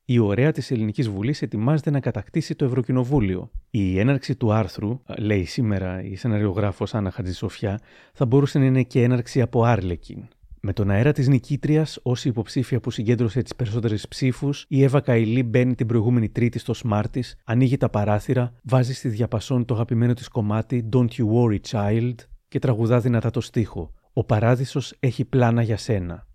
η ωραία της Ελληνικής Βουλής ετοιμάζεται να κατακτήσει το Ευρωκοινοβούλιο. Η έναρξη του άρθρου, λέει σήμερα η σεναριογράφος Άννα Χατζησοφιά, θα μπορούσε να είναι και έναρξη από Άρλεκιν. Με τον αέρα της νικήτριας ω υποψήφια που συγκέντρωσε τις περισσότερες ψήφους, η Εύα Καηλή μπαίνει την προηγούμενη Τρίτη στο smart της, ανοίγει τα παράθυρα, βάζει στη διαπασόν το αγαπημένο της κομμάτι Don't You Worry Child και τραγουδά δυνατά το στίχο. Ο παράδεισος έχει πλάνα για σένα.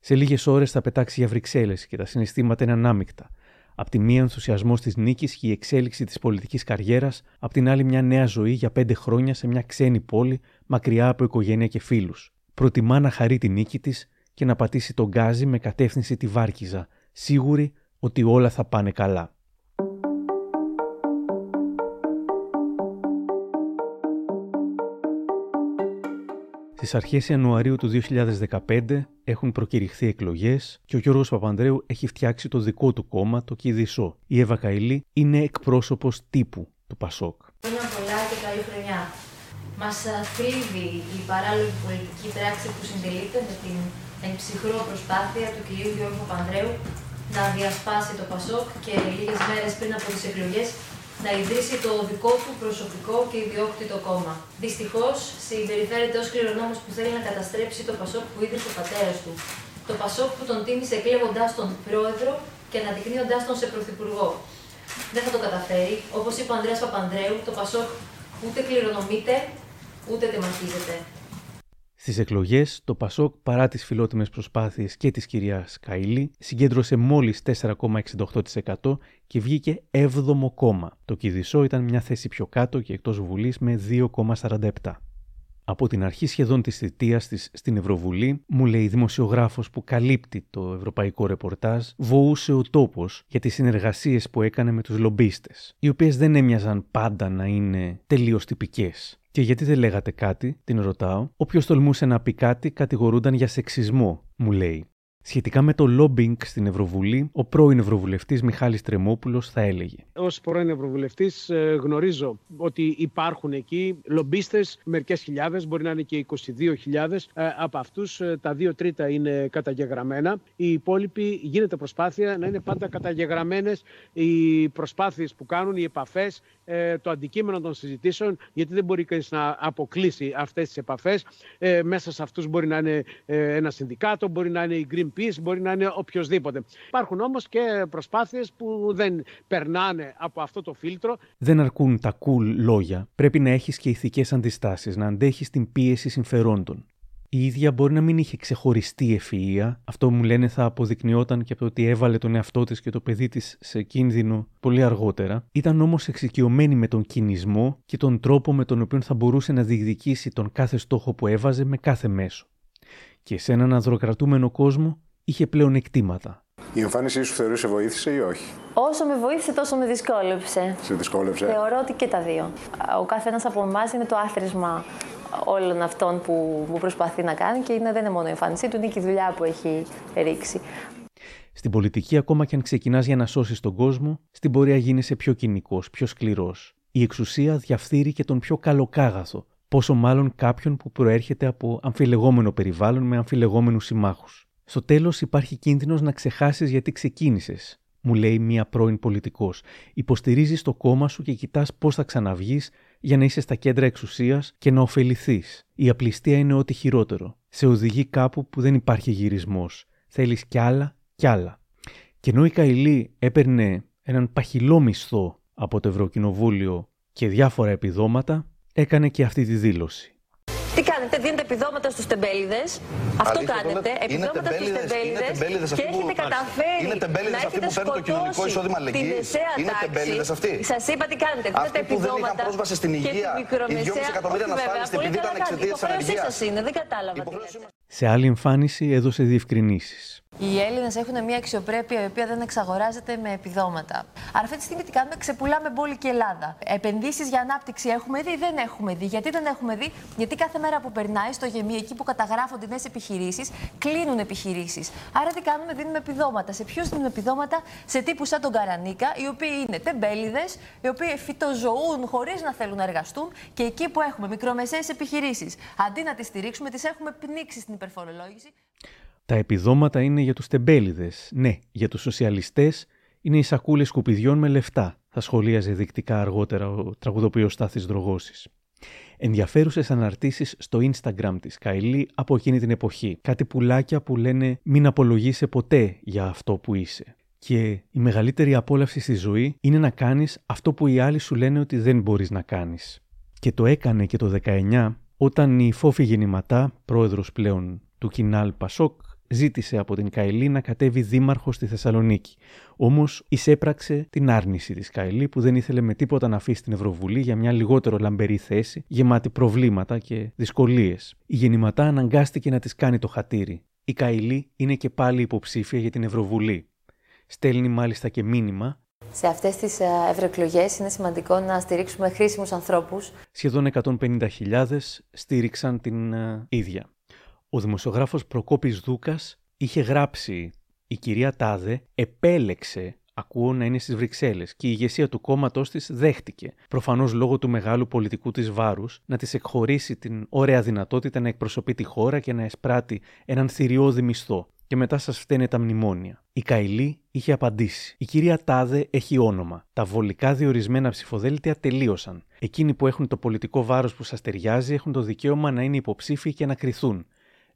Σε λίγες ώρες θα πετάξει για Βρυξέλλες και τα συναισθήματα είναι ανάμεικτα. Απ' τη μία ενθουσιασμός της νίκης και η εξέλιξη της πολιτικής καριέρας, απ' την άλλη μια νέα ζωή για πέντε χρόνια σε μια ξένη πόλη, μακριά από οικογένεια και φίλους προτιμά να χαρεί τη νίκη της και να πατήσει τον γκάζι με κατεύθυνση τη Βάρκιζα, σίγουρη ότι όλα θα πάνε καλά. Στις αρχές Ιανουαρίου του 2015 έχουν προκηρυχθεί εκλογές και ο Γιώργος Παπανδρέου έχει φτιάξει το δικό του κόμμα, το ΚΙΔΙΣΟ. Η Εύα Καηλή είναι εκπρόσωπος τύπου του ΠΑΣΟΚ. πολλά και καλή χρονιά. Μας θλίβει η παράλογη πολιτική πράξη που συντελείται με την εμψυχρό προσπάθεια του κ. Γιώργου Παπανδρέου να διασπάσει το ΠΑΣΟΚ και λίγες μέρες πριν από τις εκλογές να ιδρύσει το δικό του προσωπικό και ιδιόκτητο κόμμα. Δυστυχώς, συμπεριφέρεται ως κληρονόμος που θέλει να καταστρέψει το Πασόκ που ίδρυσε ο πατέρας του. Το Πασόκ που τον τίμησε εκλέγοντά τον πρόεδρο και αναδεικνύοντάς τον σε πρωθυπουργό. Δεν θα το καταφέρει. Όπως είπε ο Ανδρέας Παπανδρέου, το Πασόκ ούτε κληρονομείται, ούτε τεμαχίζεται. Στις εκλογές, το Πασόκ, παρά τις φιλότιμες προσπάθειες και της κυρίας Καηλή, συγκέντρωσε μόλις 4,68% και βγήκε 7ο κόμμα. Το Κιδισό ήταν μια θέση πιο κάτω και εκτός Βουλής με 2,47%. Από την αρχή σχεδόν της θητείας της στην Ευρωβουλή, μου λέει δημοσιογράφος που καλύπτει το ευρωπαϊκό ρεπορτάζ, βοούσε ο τόπος για τις συνεργασίες που έκανε με τους λομπίστες, οι οποίες δεν έμοιαζαν πάντα να είναι τελείως τυπικές. Και γιατί δεν λέγατε κάτι, την ρωτάω. Όποιος τολμούσε να πει κάτι, κατηγορούνταν για σεξισμό, μου λέει. Σχετικά με το lobbying στην Ευρωβουλή, ο πρώην Ευρωβουλευτής Μιχάλης Τρεμόπουλος θα έλεγε. Ως πρώην Ευρωβουλευτής ε, γνωρίζω ότι υπάρχουν εκεί λομπίστες, μερικές χιλιάδες, μπορεί να είναι και 22.000. Ε, από αυτούς ε, τα δύο τρίτα είναι καταγεγραμμένα. Οι υπόλοιποι γίνεται προσπάθεια να είναι πάντα καταγεγραμμένες οι προσπάθειες που κάνουν, οι επαφές, το αντικείμενο των συζητήσεων, γιατί δεν μπορεί κανείς να αποκλείσει αυτές τις επαφές. Μέσα σε αυτούς μπορεί να είναι ένα συνδικάτο, μπορεί να είναι η Green μπορεί να είναι οποιοδήποτε. Υπάρχουν όμως και προσπάθειες που δεν περνάνε από αυτό το φίλτρο. Δεν αρκούν τα cool λόγια. Πρέπει να έχεις και ηθικές αντιστάσεις, να αντέχεις την πίεση συμφερόντων. Η ίδια μπορεί να μην είχε ξεχωριστή ευφυΐα. Αυτό μου λένε θα αποδεικνυόταν και από το ότι έβαλε τον εαυτό της και το παιδί της σε κίνδυνο πολύ αργότερα. Ήταν όμως εξοικειωμένη με τον κινησμό και τον τρόπο με τον οποίο θα μπορούσε να διεκδικήσει τον κάθε στόχο που έβαζε με κάθε μέσο. Και σε έναν ανδροκρατούμενο κόσμο είχε πλέον εκτήματα. Η εμφάνισή σου θεωρούσε βοήθησε ή όχι; Όσο με βοήθησε, τόσο με δυσκόλεψε. Σε δυσκόλεψε. Θεωρώ ότι και τα δύο. Ο καθένας από εμάς είναι το άθροισμα όλων αυτών που, που προσπαθεί να κάνει και είναι, δεν είναι μόνο η εμφάνισή του, είναι και η δουλειά που έχει ρίξει. Στην πολιτική, ακόμα και αν ξεκινάς για να σώσεις τον κόσμο, στην πορεία γίνεσαι πιο κοινικός, πιο σκληρός. Η εξουσία διαφθείρει και τον πιο καλοκάγαθο, πόσο μάλλον κάποιον που προέρχεται από αμφιλεγόμενο περιβάλλον με αμφιλεγόμενους συμμάχους. Στο τέλος υπάρχει κίνδυνος να ξεχάσεις γιατί ξεκίνησες, μου λέει μία πρώην πολιτικός. Υποστηρίζεις το κόμμα σου και κοιτάς πώς θα ξαναβγείς για να είσαι στα κέντρα εξουσίας και να ωφεληθείς. Η απληστία είναι ό,τι χειρότερο. Σε οδηγεί κάπου που δεν υπάρχει γυρισμός. Θέλεις κι άλλα κι άλλα. Και ενώ η Καηλή έπαιρνε έναν παχυλό μισθό από το Ευρωκοινοβούλιο και διάφορα επιδόματα, έκανε και αυτή τη δήλωση. Τι κάνετε, δίνετε επιδόματα επιδόματα στους τεμπέληδες. Αυτό κάνετε. Επιδόματα στους τεμπέληδες. Και έχετε καταφέρει είναι τεμπέληδες αυτοί που παίρνουν το κοινωνικό εισόδημα αλληλεγγύης. Είναι τεμπέληδες αυτοί. Σας είπα τι κάνετε. Δίνετε Αυτοί που δεν είχαν πρόσβαση στην υγεία. Οι 2,5 εκατομμύρια ανασφάλιστοι επειδή ήταν εξαιτίας της ανεργία. είναι, δεν κατάλαβα. Σε άλλη εμφάνιση έδωσε διευκρινήσεις. Οι Έλληνες έχουν μια αξιοπρέπεια η οποία δεν εξαγοράζεται με επιδόματα. Άρα, αυτή τη στιγμή τι κάνουμε, ξεπουλάμε πόλη και Ελλάδα. Επενδύσεις για ανάπτυξη έχουμε δει, δεν έχουμε δει. Γιατί δεν έχουμε δει, Γιατί κάθε μέρα που περνάει στο γεμί, εκεί που καταγράφονται νέες επιχειρήσεις, κλείνουν επιχειρήσεις. Άρα, τι κάνουμε, δίνουμε επιδόματα. Σε ποιους δίνουμε επιδόματα, σε τύπους σαν τον Καρανίκα, οι οποίοι είναι τεμπέληδες, οι οποίοι φυτοζωούν χωρίς να θέλουν να εργαστούν και εκεί που έχουμε μικρομεσαίες επιχειρήσεις, αντί να τις στηρίξουμε, τις έχουμε πνίξει στην υπερφορολόγηση. Τα επιδόματα είναι για τους τεμπέληδες. Ναι, για τους σοσιαλιστές είναι οι σακούλες σκουπιδιών με λεφτά, θα σχολίαζε δεικτικά αργότερα ο τραγουδοποιός Στάθης Δρογώσης. Ενδιαφέρουσες αναρτήσεις στο Instagram της Καηλή από εκείνη την εποχή. Κάτι πουλάκια που λένε μην απολογείσαι ποτέ για αυτό που είσαι. Και η μεγαλύτερη απόλαυση στη ζωή είναι να κάνεις αυτό που οι άλλοι σου λένε ότι δεν μπορείς να κάνεις. Και το έκανε και το 19 όταν η Φόφη Γεννηματά, πρόεδρος πλέον του Κινάλ Πασόκ, ζήτησε από την Καηλή να κατέβει δήμαρχο στη Θεσσαλονίκη. Όμως εισέπραξε την άρνηση της Καηλή που δεν ήθελε με τίποτα να αφήσει την Ευρωβουλή για μια λιγότερο λαμπερή θέση, γεμάτη προβλήματα και δυσκολίες. Η γεννηματά αναγκάστηκε να της κάνει το χατήρι. Η Καηλή είναι και πάλι υποψήφια για την Ευρωβουλή. Στέλνει μάλιστα και μήνυμα σε αυτές τις ε, ευρωεκλογές είναι σημαντικό να στηρίξουμε χρήσιμους ανθρώπους. Σχεδόν 150.000 στήριξαν την uh, ίδια. Ο δημοσιογράφος Προκόπης Δούκας είχε γράψει «Η κυρία Τάδε επέλεξε Ακούω να είναι στις Βρυξέλλες και η ηγεσία του κόμματός της δέχτηκε, προφανώς λόγω του μεγάλου πολιτικού της βάρους, να της εκχωρήσει την ωραία δυνατότητα να εκπροσωπεί τη χώρα και να εσπράττει έναν θηριώδη μισθό. Και μετά σας φταίνε τα μνημόνια. Η Καηλή είχε απαντήσει. Η κυρία Τάδε έχει όνομα. Τα βολικά διορισμένα ψηφοδέλτια τελείωσαν. Εκείνοι που έχουν το πολιτικό βάρος που σας ταιριάζει έχουν το δικαίωμα να είναι υποψήφιοι και να κρυθούν.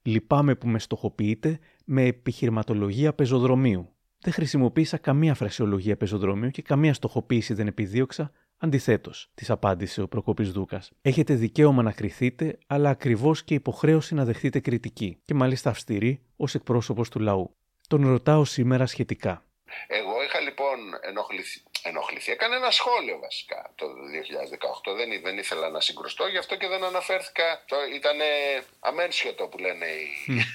Λυπάμαι που με στοχοποιείτε με επιχειρηματολογία πεζοδρομίου. Δεν χρησιμοποίησα καμία φρασιολογία πεζοδρομίου και καμία στοχοποίηση δεν επιδίωξα. Αντιθέτως, της απάντησε ο Προκόπης Δούκας. Έχετε δικαίωμα να κριθείτε, αλλά ακριβώς και υποχρέωση να δεχτείτε κριτική, και μάλιστα αυστηρή ως εκπρόσωπος του λαού. Τον ρωτάω σήμερα σχετικά. Εγώ είχα λοιπόν ενοχληθεί, ενοχληθεί. Έκανε ένα σχόλιο βασικά το 2018. Δεν, δεν ήθελα να συγκρουστώ, γι' αυτό και δεν αναφέρθηκα. Το, ήταν αμένσιωτο που λένε οι,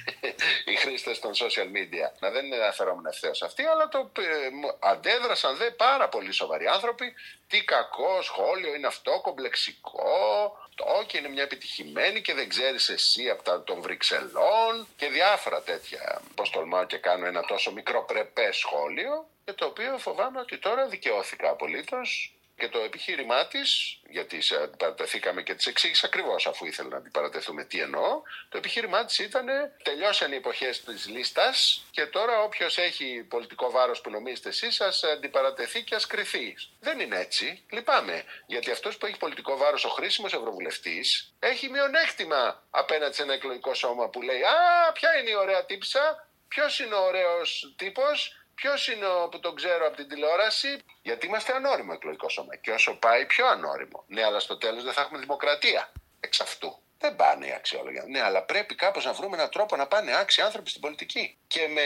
[laughs] οι χρήστες των social media. Να δεν αναφερόμουν ευθέως αυτοί, αλλά το ε, αντέδρασαν δε πάρα πολύ σοβαροί άνθρωποι. Τι κακό σχόλιο είναι αυτό, κομπλεξικό. Το και είναι μια επιτυχημένη και δεν ξέρεις εσύ από τα των Βρυξελών και διάφορα τέτοια. Πώς τολμάω και κάνω ένα τόσο μικρό πρεπέ σχόλιο και το οποίο φοβάμαι ότι τώρα δικαιώθηκα απολύτως και το επιχείρημά της, γιατί αντιπαρατεθήκαμε και της εξήγησα ακριβώς αφού ήθελα να αντιπαρατεθούμε τι εννοώ, το επιχείρημά της ήταν τελειώσαν οι εποχές της λίστας και τώρα όποιος έχει πολιτικό βάρος που νομίζετε εσείς, σα αντιπαρατεθεί και ας κρυθεί. Δεν είναι έτσι. Λυπάμαι. Γιατί αυτός που έχει πολιτικό βάρος, ο χρήσιμος ευρωβουλευτής, έχει μειονέκτημα απέναντι σε ένα εκλογικό σώμα που λέει Α, ποια είναι η ωραία τύψα, ποιος είναι ο ωραίος τύπος, Ποιος είναι ο που τον ξέρω από την τηλεόραση, Γιατί είμαστε ανώριμο εκλογικό σώμα. Και όσο πάει, πιο ανώριμο. Ναι, αλλά στο τέλος δεν θα έχουμε δημοκρατία εξ αυτού. Δεν πάνε οι αξιόλογοι. Ναι, αλλά πρέπει κάπως να βρούμε έναν τρόπο να πάνε άξιοι άνθρωποι στην πολιτική. Και με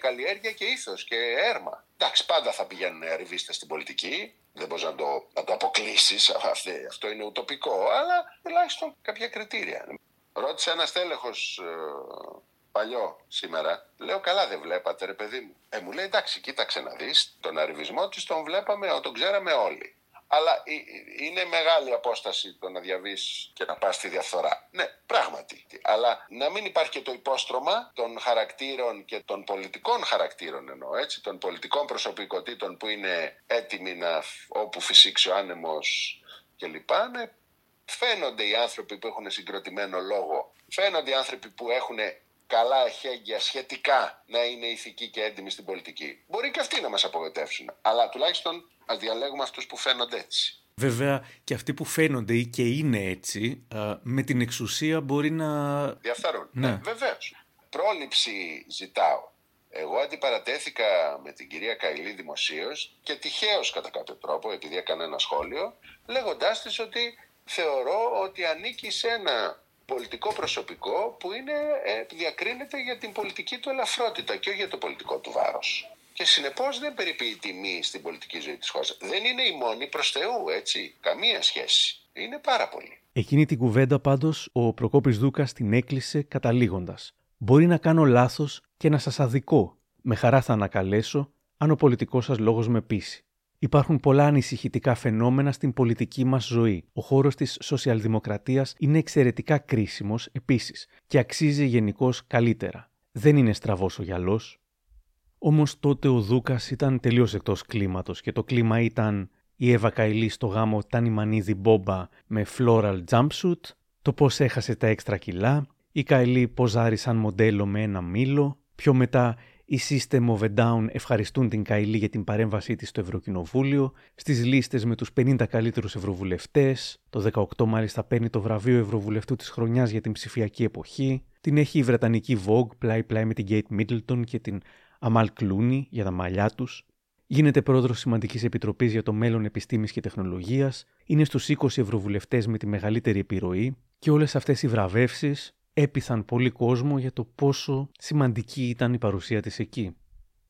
καλλιέργεια και ήθος και έρμα. Εντάξει, πάντα θα πηγαίνουν arriviste στην πολιτική. Δεν μπορείς να το, να το αποκλείσεις. [laughs] Αυτό είναι ουτοπικό. Αλλά τουλάχιστον κάποια κριτήρια. Ρώτησε ένας τέλεχος ε, παλιό σήμερα. Λέω καλά δεν βλέπατε ρε παιδί μου. Ε, μου λέει εντάξει κοίταξε να δεις τον αριβισμό της τον βλέπαμε, τον ξέραμε όλοι. Αλλά είναι μεγάλη απόσταση το να διαβείς και να πας στη διαφθορά. Ναι, πράγματι. Αλλά να μην υπάρχει και το υπόστρωμα των χαρακτήρων και των πολιτικών χαρακτήρων εννοώ, έτσι, των πολιτικών προσωπικότητων που είναι έτοιμοι να όπου φυσήξει ο άνεμος κλπ. Ναι, φαίνονται οι άνθρωποι που έχουν συγκροτημένο λόγο, φαίνονται οι άνθρωποι που έχουν καλά εχέγγυα σχετικά να είναι ηθικοί και έντιμοι στην πολιτική. Μπορεί και αυτοί να μας απογοητεύσουν. Αλλά τουλάχιστον ας διαλέγουμε αυτούς που φαίνονται έτσι. Βέβαια και αυτοί που φαίνονται ή και είναι έτσι, με την εξουσία μπορεί να. Διαφθαρούν. Ναι, ναι βεβαίως. Πρόληψη ζητάω. Εγώ αντιπαρατέθηκα με την κυρία Καηλή δημοσίως και τυχαίως κατά κάποιο τρόπο, επειδή έκανε ένα σχόλιο, λέγοντάς της ότι θεωρώ ότι ανήκει σε ένα πολιτικό προσωπικό που είναι, ε, διακρίνεται για την πολιτική του ελαφρότητα και όχι για το πολιτικό του βάρος. Και συνεπώς δεν περιποιεί τιμή στην πολιτική ζωή της χώρας. Δεν είναι η μόνη προς Θεού, έτσι. Καμία σχέση. Είναι πάρα πολύ. Εκείνη την κουβέντα πάντως ο Προκόπης Δούκας την έκλεισε καταλήγοντας. Μπορεί να κάνω λάθος και να σας αδικώ. Με χαρά θα ανακαλέσω αν ο πολιτικός σας λόγος με πείσει. Υπάρχουν πολλά ανησυχητικά φαινόμενα στην πολιτική μας ζωή. Ο χώρος της σοσιαλδημοκρατίας είναι εξαιρετικά κρίσιμος επίσης και αξίζει γενικώς καλύτερα. Δεν είναι στραβός ο γυαλός. Όμως τότε ο Δούκας ήταν τελείως εκτός κλίματος και το κλίμα ήταν η Εύα Καηλή στο γάμο Τάνι Μανίδη Μπόμπα με floral jumpsuit, το πώς έχασε τα έξτρα κιλά, η Καηλή ποζάρει σαν μοντέλο με ένα μήλο, πιο μετά οι System of a Down ευχαριστούν την Καηλή για την παρέμβασή της στο Ευρωκοινοβούλιο, στις λίστες με τους 50 καλύτερους ευρωβουλευτές, το 18 μάλιστα παίρνει το βραβείο Ευρωβουλευτού της χρονιάς για την ψηφιακή εποχή, την έχει η Βρετανική Vogue πλάι-πλάι με την Kate Middleton και την Αμάλ Κλούνι για τα μαλλιά τους, γίνεται πρόεδρος σημαντικής επιτροπής για το μέλλον επιστήμης και τεχνολογίας, είναι στους 20 ευρωβουλευτές με τη μεγαλύτερη επιρροή και όλες αυτές οι βραβεύσεις έπειθαν πολύ κόσμο για το πόσο σημαντική ήταν η παρουσία της εκεί.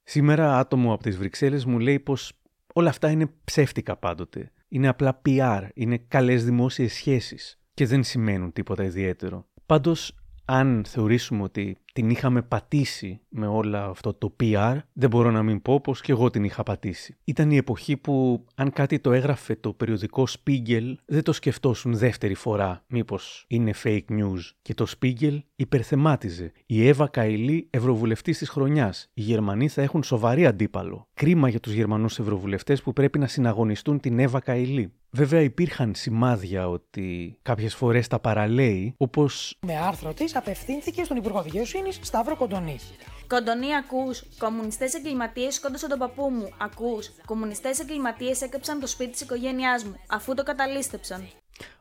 Σήμερα άτομο από τις Βρυξέλλες μου λέει πως όλα αυτά είναι ψεύτικα πάντοτε. Είναι απλά PR, είναι καλές δημόσιες σχέσεις και δεν σημαίνουν τίποτα ιδιαίτερο. Πάντως, αν θεωρήσουμε ότι την είχαμε πατήσει με όλα αυτό το PR, δεν μπορώ να μην πω πως και εγώ την είχα πατήσει. Ήταν η εποχή που αν κάτι το έγραφε το περιοδικό Spiegel, δεν το σκεφτόσουν δεύτερη φορά μήπως είναι fake news. Και το Spiegel υπερθεμάτιζε. Η Εύα Καηλή, ευρωβουλευτής της χρονιάς. Οι Γερμανοί θα έχουν σοβαρή αντίπαλο. Κρίμα για τους Γερμανούς ευρωβουλευτές που πρέπει να συναγωνιστούν την Εύα Καηλή. Βέβαια υπήρχαν σημάδια ότι κάποιες φορές τα παραλέει, όπως... Με άρθρο της απευθύνθηκε στον Υπουργό Δικαιοσύνης Σταύρο Κοντονής. Κοντονή, ακούς. Κομμουνιστές εγκληματίες σκόντασαν τον παππού μου. Ακούς. Κομμουνιστές εγκληματίες έκαψαν το σπίτι της οικογένειάς μου, αφού το καταλήστεψαν.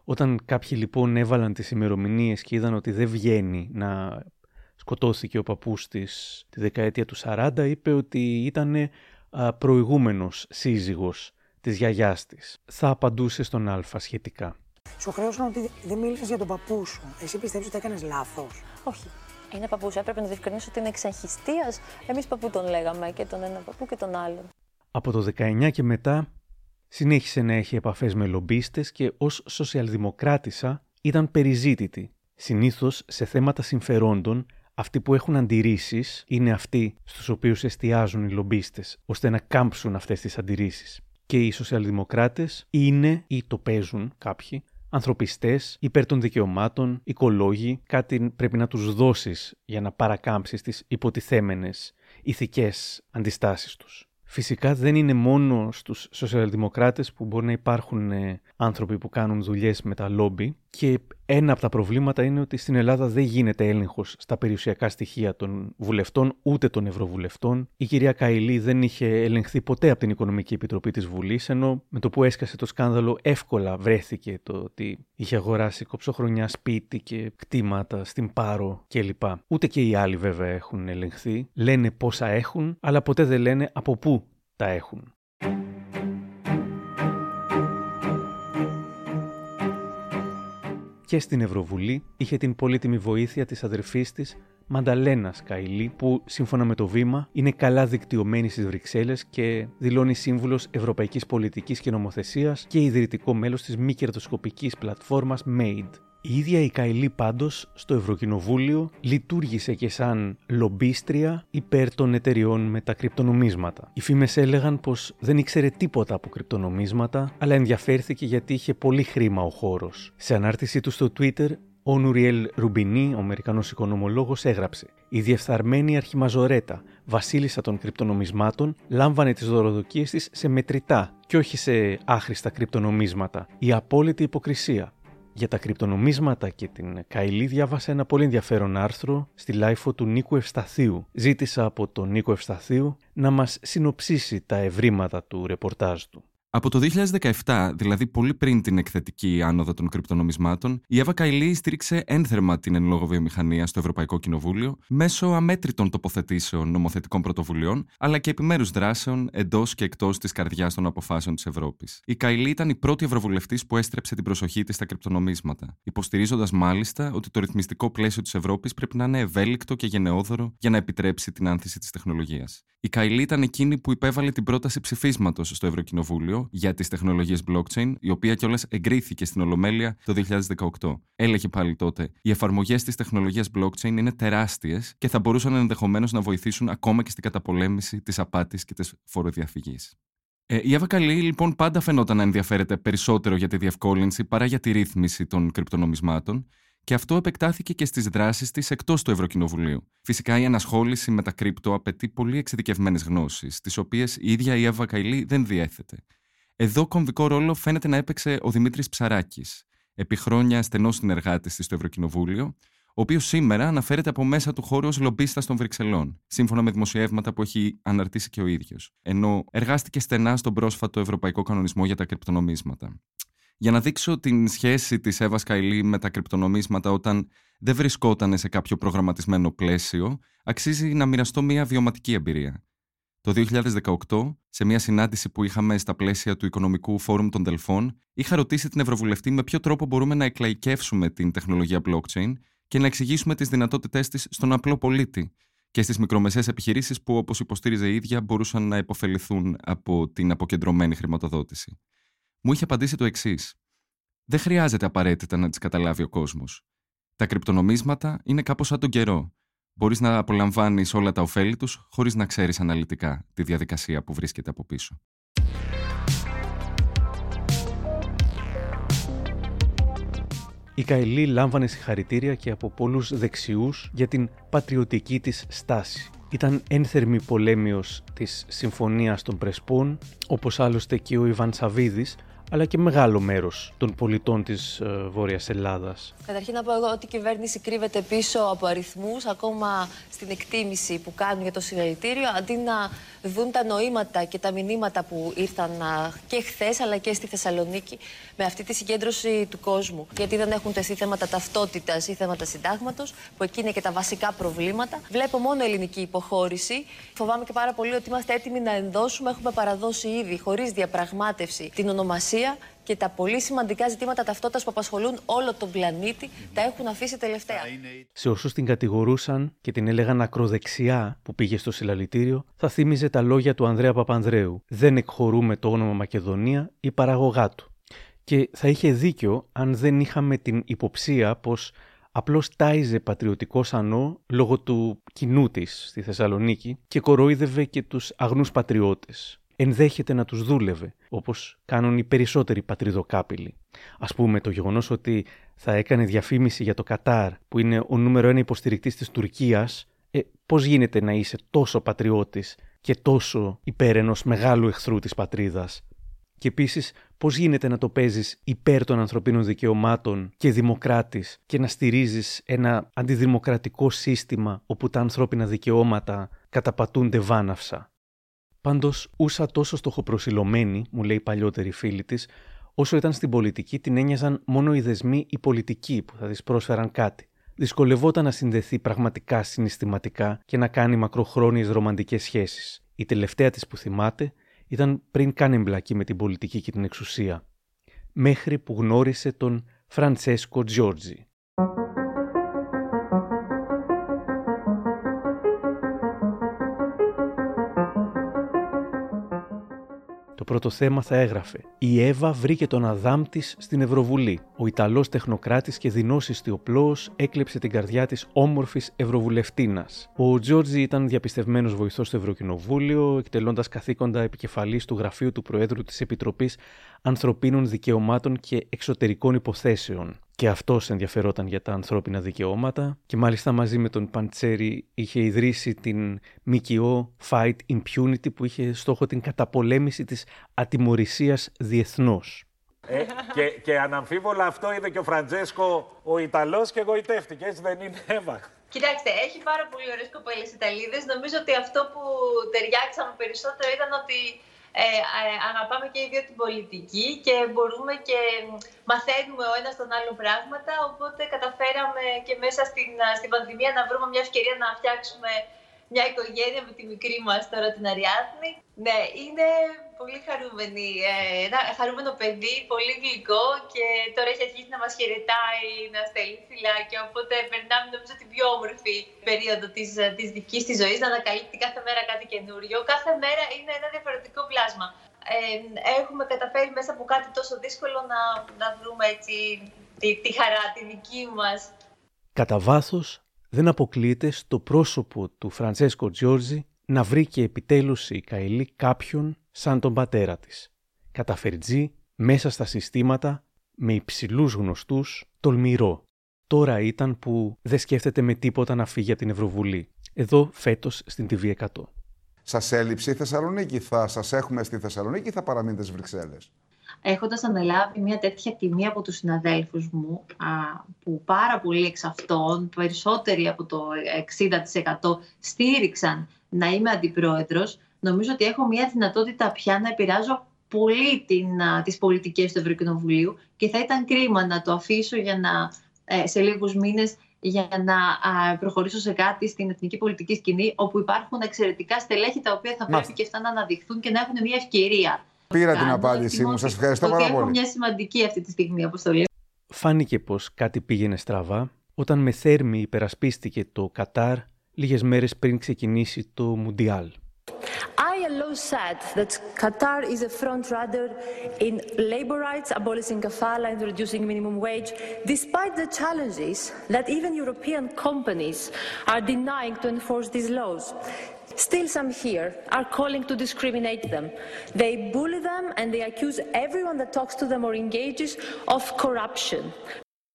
Όταν κάποιοι λοιπόν έβαλαν τις ημερομηνίες και είδαν ότι δεν βγαίνει να σκοτώθηκε ο παππούς της τη δεκαετία του 40, είπε ότι ήταν προηγούμενος σύζυγος της γιαγιάς της. Θα απαντούσε στον Α σχετικά. Σου χρέωσαν ότι δεν μίλησες για τον παππού σου. Εσύ πιστεύεις ότι έκανες λάθος; Όχι. Είναι παππούς. Έπρεπε να διευκρινίσω ότι είναι εξαχιστία. Εμείς παππού τον λέγαμε και τον ένα παππού και τον άλλον. Από το 19 και μετά συνέχισε να έχει επαφές με λομπίστες και ως σοσιαλδημοκράτησα ήταν περιζήτητη. Συνήθως σε θέματα συμφερόντων αυτοί που έχουν αντιρρήσεις είναι αυτοί στους οποίους εστιάζουν οι λομπίστες, ώστε να κάμψουν αυτές τις αντιρρήσεις. Και οι σοσιαλδημοκράτες είναι ή το παίζουν κάποιοι ανθρωπιστές, υπέρ των δικαιωμάτων, οικολόγοι, κάτι πρέπει να τους δώσεις για να παρακάμψεις τις υποτιθέμενες ηθικές αντιστάσεις τους. Φυσικά δεν είναι μόνο στους σοσιαλδημοκράτες που μπορεί να υπάρχουν ε, άνθρωποι που κάνουν δουλειές με τα λόμπι και ένα από τα προβλήματα είναι ότι στην Ελλάδα δεν γίνεται έλεγχος στα περιουσιακά στοιχεία των βουλευτών ούτε των ευρωβουλευτών. Η κυρία Καηλή δεν είχε ελεγχθεί ποτέ από την Οικονομική Επιτροπή της Βουλής, ενώ με το που έσκασε το σκάνδαλο εύκολα βρέθηκε το ότι είχε αγοράσει κοψοχρονιά σπίτι και κτήματα στην Πάρο κλπ. Ούτε και οι άλλοι βέβαια έχουν ελεγχθεί. Λένε πόσα έχουν, αλλά ποτέ δεν λένε από πού τα έχουν. Και στην Ευρωβουλή είχε την πολύτιμη βοήθεια της αδερφής της Μανταλένας Καηλή, που σύμφωνα με το βήμα είναι καλά δικτυωμένη στις Βρυξέλλες και δηλώνει σύμβουλος Ευρωπαϊκής Πολιτικής και Νομοθεσίας και ιδρυτικό μέλος της μη κερδοσκοπικής πλατφόρμας MADE. Η ίδια η Καηλή πάντως στο Ευρωκοινοβούλιο λειτουργήσε και σαν λομπίστρια υπέρ των εταιριών με τα κρυπτονομίσματα. Οι φήμες έλεγαν πως δεν ήξερε τίποτα από κρυπτονομίσματα, αλλά ενδιαφέρθηκε γιατί είχε πολύ χρήμα ο χώρος. Σε ανάρτησή του στο Twitter, ο Νουριέλ Ρουμπινί, ο Αμερικανός οικονομολόγος, έγραψε: Η διεφθαρμένη αρχιμαζορέτα, βασίλισσα των κρυπτονομισμάτων, λάμβανε τις δωροδοκίες της σε μετρητά και όχι σε άχρηστα κρυπτονομίσματα. Η απόλυτη υποκρισία. Για τα κρυπτονομίσματα και την Καηλή διάβασα ένα πολύ ενδιαφέρον άρθρο στη λάιφο του Νίκου Ευσταθίου. Ζήτησα από τον Νίκο Ευσταθίου να μας συνοψίσει τα ευρήματα του ρεπορτάζ του. Από το 2017, δηλαδή πολύ πριν την εκθετική άνοδο των κρυπτονομισμάτων, η Εύα Καηλή στήριξε ένθερμα την εν λόγω βιομηχανία στο Ευρωπαϊκό Κοινοβούλιο μέσω αμέτρητων τοποθετήσεων νομοθετικών πρωτοβουλειών, αλλά και επιμέρους δράσεων εντός και εκτός της καρδιάς των αποφάσεων της Ευρώπης. Η Καηλή ήταν η πρώτη Ευρωβουλευτής που έστρεψε την προσοχή της στα κρυπτονομίσματα, υποστηρίζοντας μάλιστα ότι το ρυθμιστικό πλαίσιο της Ευρώπης πρέπει να είναι ευέλικτο και γενναιόδωρο για να επιτρέψει την άνθηση της τεχνολογίας. Η Καηλή ήταν εκείνη που υπέβαλε την πρόταση ψηφίσματος στο Ευρωκοινοβούλιο για τις τεχνολογίες blockchain, η οποία κιόλας εγκρίθηκε στην Ολομέλεια το 2018. Έλεγε πάλι τότε: Οι εφαρμογές της τεχνολογίας blockchain είναι τεράστιες και θα μπορούσαν ενδεχομένως να βοηθήσουν ακόμα και στην καταπολέμηση της απάτης και της φοροδιαφυγής. Ε, η Εύα Καλή λοιπόν πάντα φαινόταν να ενδιαφέρεται περισσότερο για τη διευκόλυνση παρά για τη ρύθμιση των κρυπτονομισμάτων και αυτό επεκτάθηκε και στις δράσεις της εκτός του Ευρωκοινοβουλίου. Φυσικά, η ανασχόληση με τα κρύπτο απαιτεί πολύ εξειδικευμένες γνώσεις, τις οποίες η ίδια η Εύα Καηλή δεν διέθετε. Εδώ κομβικό ρόλο φαίνεται να έπαιξε ο Δημήτρης Ψαράκης, επί χρόνια στενός συνεργάτης της στο Ευρωκοινοβούλιο, ο οποίος σήμερα αναφέρεται από μέσα του χώρου ως λομπίστας των Βρυξελών, σύμφωνα με δημοσιεύματα που έχει αναρτήσει και ο ίδιος, ενώ εργάστηκε στενά στον πρόσφατο Ευρωπαϊκό Κανονισμό για τα κρυπτονομίσματα. Για να δείξω την σχέση της Εύα Καηλή με τα κρυπτονομίσματα όταν δεν βρισκόταν σε κάποιο προγραμματισμένο πλαίσιο, αξίζει να μοιραστώ μια βιωματική εμπειρία. Το 2018, σε μια συνάντηση που είχαμε στα πλαίσια του Οικονομικού Φόρουμ των Δελφών, είχα ρωτήσει την Ευρωβουλευτή με ποιο τρόπο μπορούμε να εκλαϊκεύσουμε την τεχνολογία blockchain και να εξηγήσουμε τις δυνατότητές της στον απλό πολίτη και στις μικρομεσαίες επιχειρήσεις που, όπως υποστήριζε η ίδια, μπορούσαν να υποφεληθούν από την αποκεντρωμένη χρηματοδότηση μου είχε απαντήσει το εξής. Δεν χρειάζεται απαραίτητα να τις καταλάβει ο κόσμος. Τα κρυπτονομίσματα είναι κάπως σαν τον καιρό. Μπορείς να απολαμβάνεις όλα τα ωφέλη τους χωρίς να ξέρεις αναλυτικά τη διαδικασία που βρίσκεται από πίσω. Η Καηλή λάμβανε συγχαρητήρια και από πολλούς δεξιούς για την πατριωτική της στάση. Ήταν ένθερμη πολέμιος της Συμφωνίας των Πρεσπών, όπως άλλωστε και ο Ιβάν Σαβίδης, αλλά και μεγάλο μέρος των πολιτών της ε, Βόρειας Ελλάδας. Καταρχήν να πω εγώ ότι η κυβέρνηση κρύβεται πίσω από αριθμούς, ακόμα στην εκτίμηση που κάνουν για το συλλαλητήριο, αντί να δουν τα νοήματα και τα μηνύματα που ήρθαν και χθες αλλά και στη Θεσσαλονίκη με αυτή τη συγκέντρωση του κόσμου. Γιατί δεν έχουν τεθεί θέματα ταυτότητας ή θέματα συντάγματος, που εκεί είναι και τα βασικά προβλήματα. Βλέπω μόνο ελληνική υποχώρηση. Φοβάμαι και πάρα πολύ ότι είμαστε έτοιμοι να ενδώσουμε. Έχουμε παραδώσει ήδη, χωρίς διαπραγμάτευση, την ονομασία και τα πολύ σημαντικά ζητήματα ταυτότητας που απασχολούν όλο τον πλανήτη τα έχουν αφήσει τελευταία. Σε όσους την κατηγορούσαν και την έλεγαν ακροδεξιά που πήγε στο συλλαλητήριο, θα θύμιζε τα λόγια του Ανδρέα Παπανδρέου. Δεν εκχωρούμε το όνομα Μακεδονία ή παραγωγά του. Και θα είχε δίκιο αν δεν είχαμε την υποψία πως απλώς τάιζε πατριωτικό σανό λόγω του κοινού της στη Θεσσαλονίκη και κοροϊδεύε και τους αγνούς πατριώτες ενδέχεται να τους δούλευε, όπως κάνουν οι περισσότεροι πατριδοκάπηλοι. Ας πούμε το γεγονός ότι θα έκανε διαφήμιση για το Κατάρ, που είναι ο νούμερο ένα υποστηρικτής της Τουρκίας, ε, πώς γίνεται να είσαι τόσο πατριώτης και τόσο υπέρ ενός μεγάλου εχθρού της πατρίδας; Και επίσης, πώς γίνεται να το παίζεις υπέρ των ανθρωπίνων δικαιωμάτων και δημοκράτης και να στηρίζεις ένα αντιδημοκρατικό σύστημα όπου τα ανθρώπινα δικαιώματα καταπατούνται βάναυσα; Πάντως, ούσα τόσο στοχοπροσιλωμένη, μου λέει η παλιότερη φίλη της, όσο ήταν στην πολιτική την ένοιαζαν μόνο οι δεσμοί οι πολιτικοί που θα της πρόσφεραν κάτι. Δυσκολευόταν να συνδεθεί πραγματικά συναισθηματικά και να κάνει μακροχρόνιες ρομαντικές σχέσεις. Η τελευταία της που θυμάται ήταν πριν καν εμπλακεί με την πολιτική και την εξουσία. Μέχρι που γνώρισε τον Φραντσέσκο Τζόρτζι, πρώτο θέμα θα έγραφε Η Εύα βρήκε τον Αδάμ της στην Ευρωβουλή. Ο Ιταλός τεχνοκράτης και δεινόσυστη οπλό έκλεψε την καρδιά της όμορφης Ευρωβουλευτίνας. Ο Τζόρτζι ήταν διαπιστευμένος βοηθός στο Ευρωκοινοβούλιο, εκτελώντας καθήκοντα επικεφαλής του γραφείου του Προέδρου της Επιτροπής Ανθρωπίνων Δικαιωμάτων και Εξωτερικών Υποθέσεων και αυτός ενδιαφερόταν για τα ανθρώπινα δικαιώματα και μάλιστα μαζί με τον Παντσέρη είχε ιδρύσει την ΜΚΟ Fight Impunity που είχε στόχο την καταπολέμηση της ατιμορρησίας διεθνώς. Ε, και, και αναμφίβολα αυτό είδε και ο Φραντζέσκο ο Ιταλός και εγωιτεύτηκε, έτσι δεν είναι Εύα; Κοιτάξτε, έχει πάρα πολύ ωραίες κοπέλες Ιταλίδες. Νομίζω ότι αυτό που ταιριάξαμε περισσότερο ήταν ότι ε, ε, αγαπάμε και οι δύο την πολιτική και μπορούμε και μαθαίνουμε ο ένας τον άλλο πράγματα, οπότε καταφέραμε και μέσα στην, στην πανδημία να βρούμε μια ευκαιρία να φτιάξουμε μια οικογένεια με τη μικρή μας τώρα την Αριάδνη. Ναι, είναι πολύ χαρούμενη. Ε, ένα χαρούμενο παιδί, πολύ γλυκό και τώρα έχει αρχίσει να μας χαιρετάει, να στέλνει φυλάκια, οπότε περνάμε νομίζω την πιο όμορφη περίοδο της, της δικής της ζωής, να ανακαλύπτει κάθε μέρα κάτι καινούριο. Κάθε μέρα είναι ένα διαφορετικό πλάσμα. Ε, έχουμε καταφέρει μέσα από κάτι τόσο δύσκολο να, να βρούμε έτσι τη, τη χαρά, τη δική μας. Κατά βάθος, δεν αποκλείεται στο πρόσωπο του Φραντσέσκο Τζόρζι να βρει και επιτέλους η Καηλή κάποιον σαν τον πατέρα της. Καταφερτζή, μέσα στα συστήματα, με υψηλούς γνωστούς, τολμηρό. Τώρα ήταν που δεν σκέφτεται με τίποτα να φύγει από την Ευρωβουλή. Εδώ φέτος στην TV100. Σας έλειψε η Θεσσαλονίκη, θα σας έχουμε στη Θεσσαλονίκη ή θα παραμείνετε στις Βρυξέλλες; Έχοντας αναλάβει μια τέτοια τιμή από τους συναδέλφους μου, α, που πάρα πολλοί εξ αυτών, περισσότεροι από το 60% στήριξαν να είμαι αντιπρόεδρος, νομίζω ότι έχω μια δυνατότητα πια να επηρεάζω πολύ την, α, τις πολιτικές του Ευρωκοινοβουλίου και θα ήταν κρίμα να το αφήσω για να, ε, σε λίγους μήνες για να προχωρήσω σε κάτι στην εθνική πολιτική σκηνή όπου υπάρχουν εξαιρετικά στελέχη τα οποία θα πρέπει και αυτά να αναδειχθούν και να έχουν μια ευκαιρία Πήρα την απάντησή μου. Σας ευχαριστώ πάρα πολύ. Έχω μια σημαντική αυτή τη στιγμή αποστολή. Φάνηκε πως κάτι πήγαινε στραβά όταν με θέρμη υπερασπίστηκε το Κατάρ λίγες μέρες πριν ξεκινήσει το Μουντιάλ. ILO said that Qatar is a front runner in labor rights, abolishing kafala and reducing minimum wage, despite the challenges that even European companies are denying to enforce these laws. Still, some here are calling to discriminate them. They bully them and they accuse everyone that talks to them or engages of corruption.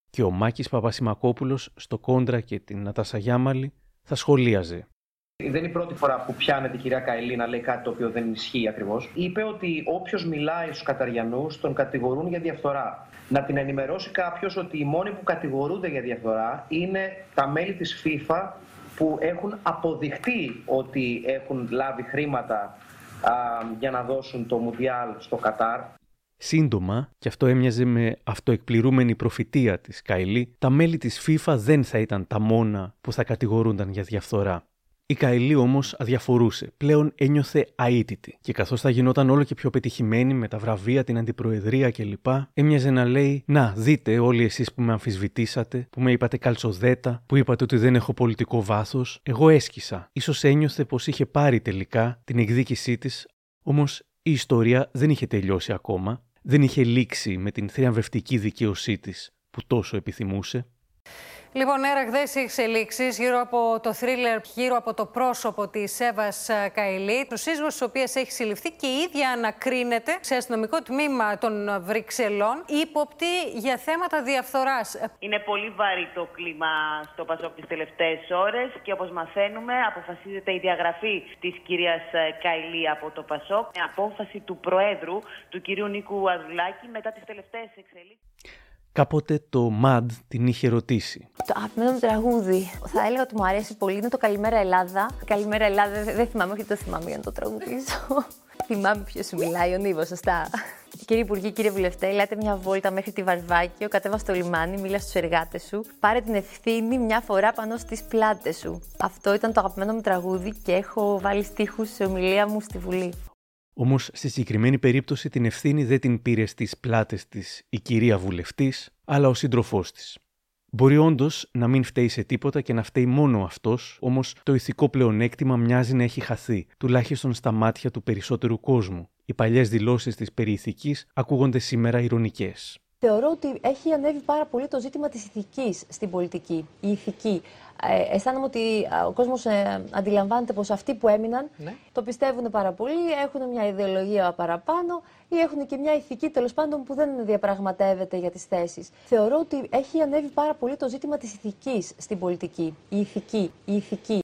Και ο Μάκης Παπασημακόπουλος στο Κόντρα και την Νατάσα Γιάμαλη θα σχολίαζε. Δεν είναι η πρώτη φορά που πιάνεται η κυρία Καηλή να λέει κάτι το οποίο δεν ισχύει ακριβώς. Είπε ότι όποιος μιλάει στους Καταριανούς τον κατηγορούν για διαφθορά. Να την ενημερώσει κάποιος ότι οι μόνοι που κατηγορούνται για διαφθορά είναι τα μέλη της FIFA που έχουν αποδειχτεί ότι έχουν λάβει χρήματα α, για να δώσουν το Μουντιάλ στο Κατάρ. Σύντομα, και αυτό έμοιαζε με αυτοεκπληρούμενη προφητεία της Καϊλή, τα μέλη της FIFA δεν θα ήταν τα μόνα που θα κατηγορούνταν για διαφθορά. Η Καηλή όμως αδιαφορούσε. Πλέον ένιωθε αίτητη. Και καθώς θα γινόταν όλο και πιο πετυχημένη με τα βραβεία, την αντιπροεδρία κλπ., έμοιαζε να λέει: Να, δείτε όλοι εσείς που με αμφισβητήσατε, που με είπατε καλτσοδέτα, που είπατε ότι δεν έχω πολιτικό βάθος. Εγώ έσκησα. σω ένιωθε πως είχε πάρει τελικά την εκδίκησή της, όμως η ιστορία δεν είχε τελειώσει ακόμα. Δεν είχε λήξει με την θριαμβευτική δικαίωσή της που τόσο επιθυμούσε. Λοιπόν, έραγδε εξελίξεις γύρω από το θρίλερ, γύρω από το πρόσωπο της Εύα Καηλή, του σύζυγου της οποίας έχει συλληφθεί και η ίδια ανακρίνεται σε αστυνομικό τμήμα των Βρυξελών, ύποπτη για θέματα διαφθοράς. Είναι πολύ βαρύ το κλίμα στο Πασόκ τις τελευταίες ώρες και όπως μαθαίνουμε, αποφασίζεται η διαγραφή της κυρίας Καηλή από το Πασόκ με απόφαση του Προέδρου, του κυρίου Νίκου Αδουλάκη, μετά τις τελευταίες εξελίξεις. Κάποτε το MAD την είχε ρωτήσει. Το αγαπημένο μου τραγούδι. Θα έλεγα ότι μου αρέσει πολύ. Είναι το Καλημέρα Ελλάδα. Καλημέρα Ελλάδα. Δεν θυμάμαι, όχι το θυμάμαι για να το τραγουδήσω. [laughs] θυμάμαι ποιος σου μιλάει, ο Νίβος, σωστά. Κύριε Υπουργή, κύριε Βουλευτέ, ελάτε μια βόλτα μέχρι τη Βαρβάκιο, κατέβα στο λιμάνι, μίλα στους εργάτες σου. Πάρε την ευθύνη μια φορά πάνω στις πλάτες σου. Αυτό ήταν το αγαπημένο μου τραγούδι και έχω βάλει στίχους σε ομιλία μου στη Βουλή. Όμως στη συγκεκριμένη περίπτωση την ευθύνη δεν την πήρε στις πλάτες της η κυρία Βουλευτής, αλλά ο σύντροφός της. Μπορεί όντως να μην φταίει σε τίποτα και να φταίει μόνο αυτός, όμως το ηθικό πλεονέκτημα μοιάζει να έχει χαθεί, τουλάχιστον στα μάτια του περισσότερου κόσμου. Οι παλιές δηλώσεις της περί ακούγονται σήμερα ηρωνικές. Θεωρώ ότι έχει ανέβει πάρα πολύ το ζήτημα της ηθικής στην πολιτική, η ηθική. Ε, αισθάνομαι ότι ο κόσμος ε, αντιλαμβάνεται πως αυτοί που έμειναν ναι. το πιστεύουν πάρα πολύ, έχουν μια ιδεολογία παραπάνω ή έχουν και μια ηθική τέλος πάντων που δεν διαπραγματεύεται για τις θέσεις. Θεωρώ ότι έχει ανέβει πάρα πολύ το ζήτημα της ηθικής στην πολιτική, η ηθική, η ηθική.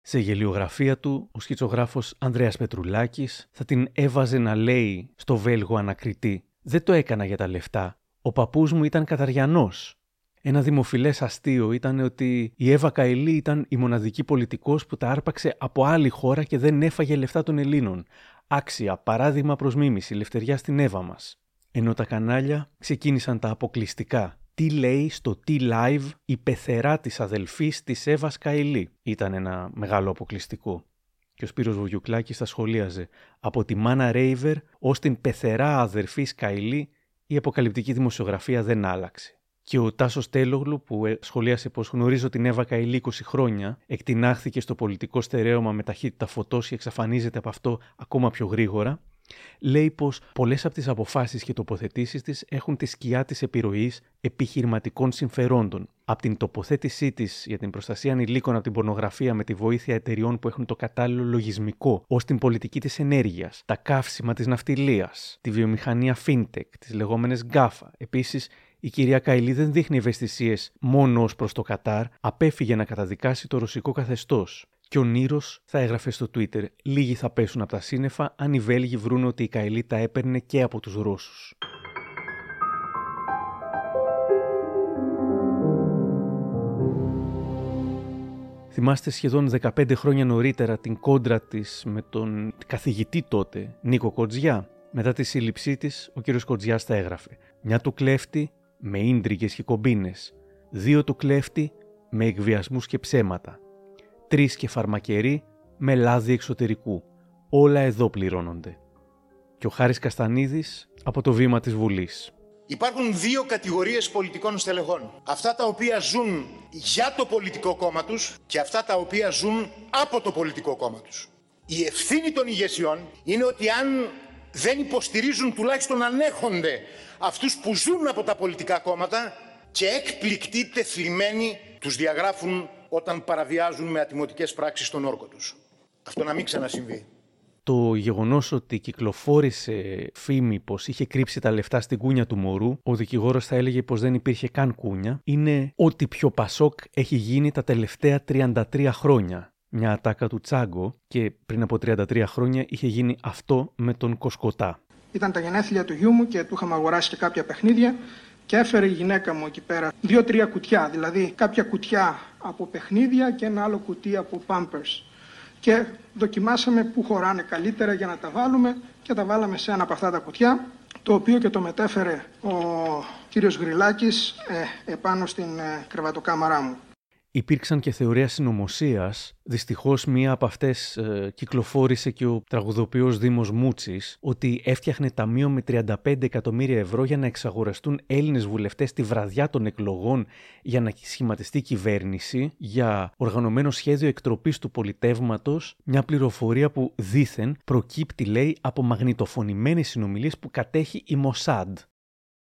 Σε γελιογραφία του, ο σχητσογράφος Ανδρέας Πετρουλάκης θα την έβαζε να λέει στο Βέλγο ανακριτή «Δεν το έκανα για τα λεφτά, ο παππούς μου ήταν Καταριανός. Ένα δημοφιλές αστείο ήταν ότι η Εύα Καηλή ήταν η μοναδική πολιτικός που τα άρπαξε από άλλη χώρα και δεν έφαγε λεφτά των Ελλήνων. άξια, παράδειγμα προς μίμηση, λευτεριά στην Εύα μας. Ενώ τα κανάλια ξεκίνησαν τα αποκλειστικά. Τι λέει στο T-Live η πεθερά της αδελφής της Εύας Καηλή. Ήταν ένα μεγάλο αποκλειστικό. Και ο Σπύρος Βουγιουκλάκης τα σχολίαζε. Από τη Μάνα Ρέιβερ ως την πεθερά αδερφής Σκαηλή η αποκαλυπτική δημοσιογραφία δεν άλλαξε. Και ο Τάσος Τέλογλου, που ε, σχολίασε πως γνωρίζω την Εύα Καηλή 20 χρόνια, εκτινάχθηκε στο πολιτικό στερέωμα με ταχύτητα φωτός και εξαφανίζεται από αυτό ακόμα πιο γρήγορα, λέει πως πολλές από τις αποφάσεις και τοποθετήσεις της έχουν τη σκιά της επιρροής επιχειρηματικών συμφερόντων. Από την τοποθέτησή της για την προστασία ανηλίκων από την πορνογραφία με τη βοήθεια εταιριών που έχουν το κατάλληλο λογισμικό, ως την πολιτική της ενέργειας, τα καύσιμα της ναυτιλίας, τη βιομηχανία fintech, τις λεγόμενες γκάφα. Επίσης, η κυρία Καηλή δεν δείχνει ευαισθησίες μόνο ως προς το Κατάρ, απέφυγε να καταδικάσει το ρωσικό καθεστώς. Και ο Νίρο θα έγραφε στο Twitter: Λίγοι θα πέσουν από τα σύννεφα αν οι Βέλγοι βρουν ότι η Καηλή τα έπαιρνε και από τους Ρώσους. Θυμάστε σχεδόν 15 χρόνια νωρίτερα την κόντρα της με τον καθηγητή τότε, Νίκο Κοτζιά. Μετά τη σύλληψή της, ο κύριος Κοτζιάς τα έγραφε. Μια του κλέφτη με ίντριγες και κομπίνες. Δύο του κλέφτη με εκβιασμούς και ψέματα. Τρεις και φαρμακεροί με λάδι εξωτερικού. Όλα εδώ πληρώνονται. Και ο Χάρης Καστανίδης από το βήμα της Βουλής. Υπάρχουν δύο κατηγορίες πολιτικών στελεχών. Αυτά τα οποία ζουν για το πολιτικό κόμμα τους και αυτά τα οποία ζουν από το πολιτικό κόμμα τους. Η ευθύνη των ηγεσιών είναι ότι αν δεν υποστηρίζουν τουλάχιστον ανέχονται αυτούς που ζουν από τα πολιτικά κόμματα και εκπληκτοί τεθλιμμένοι τους διαγράφουν όταν παραβιάζουν με ατιμωτικές πράξεις τον όρκο τους. Αυτό να μην ξανασυμβεί. Το γεγονός ότι κυκλοφόρησε φήμη πως είχε κρύψει τα λεφτά στην κούνια του μωρού, ο δικηγόρος θα έλεγε πως δεν υπήρχε καν κούνια, είναι ό,τι πιο πασόκ έχει γίνει τα τελευταία 33 χρόνια μια ατάκα του Τσάγκο και πριν από 33 χρόνια είχε γίνει αυτό με τον Κοσκοτά. Ήταν τα γενέθλια του γιού μου και του είχαμε αγοράσει και κάποια παιχνίδια και έφερε η γυναίκα μου εκεί πέρα δύο-τρία κουτιά, δηλαδή κάποια κουτιά από παιχνίδια και ένα άλλο κουτί από pampers. Και δοκιμάσαμε που χωράνε καλύτερα για να τα βάλουμε και τα βάλαμε σε ένα από αυτά τα κουτιά, το οποίο και το μετέφερε ο κύριος Γρυλάκης ε, επάνω στην ε, κρεβατοκάμαρά μου. Υπήρξαν και θεωρία συνωμοσίας. Δυστυχώς, μία από αυτές ε, κυκλοφόρησε και ο τραγουδοποιός Δήμος Μούτσι ότι έφτιαχνε ταμείο με 35 εκατομμύρια ευρώ για να εξαγοραστούν Έλληνες βουλευτές τη βραδιά των εκλογών για να σχηματιστεί κυβέρνηση για οργανωμένο σχέδιο εκτροπής του πολιτεύματος. Μια πληροφορία που δήθεν προκύπτει, λέει, από μαγνητοφωνημένες συνομιλίες που κατέχει η Μοσάντ.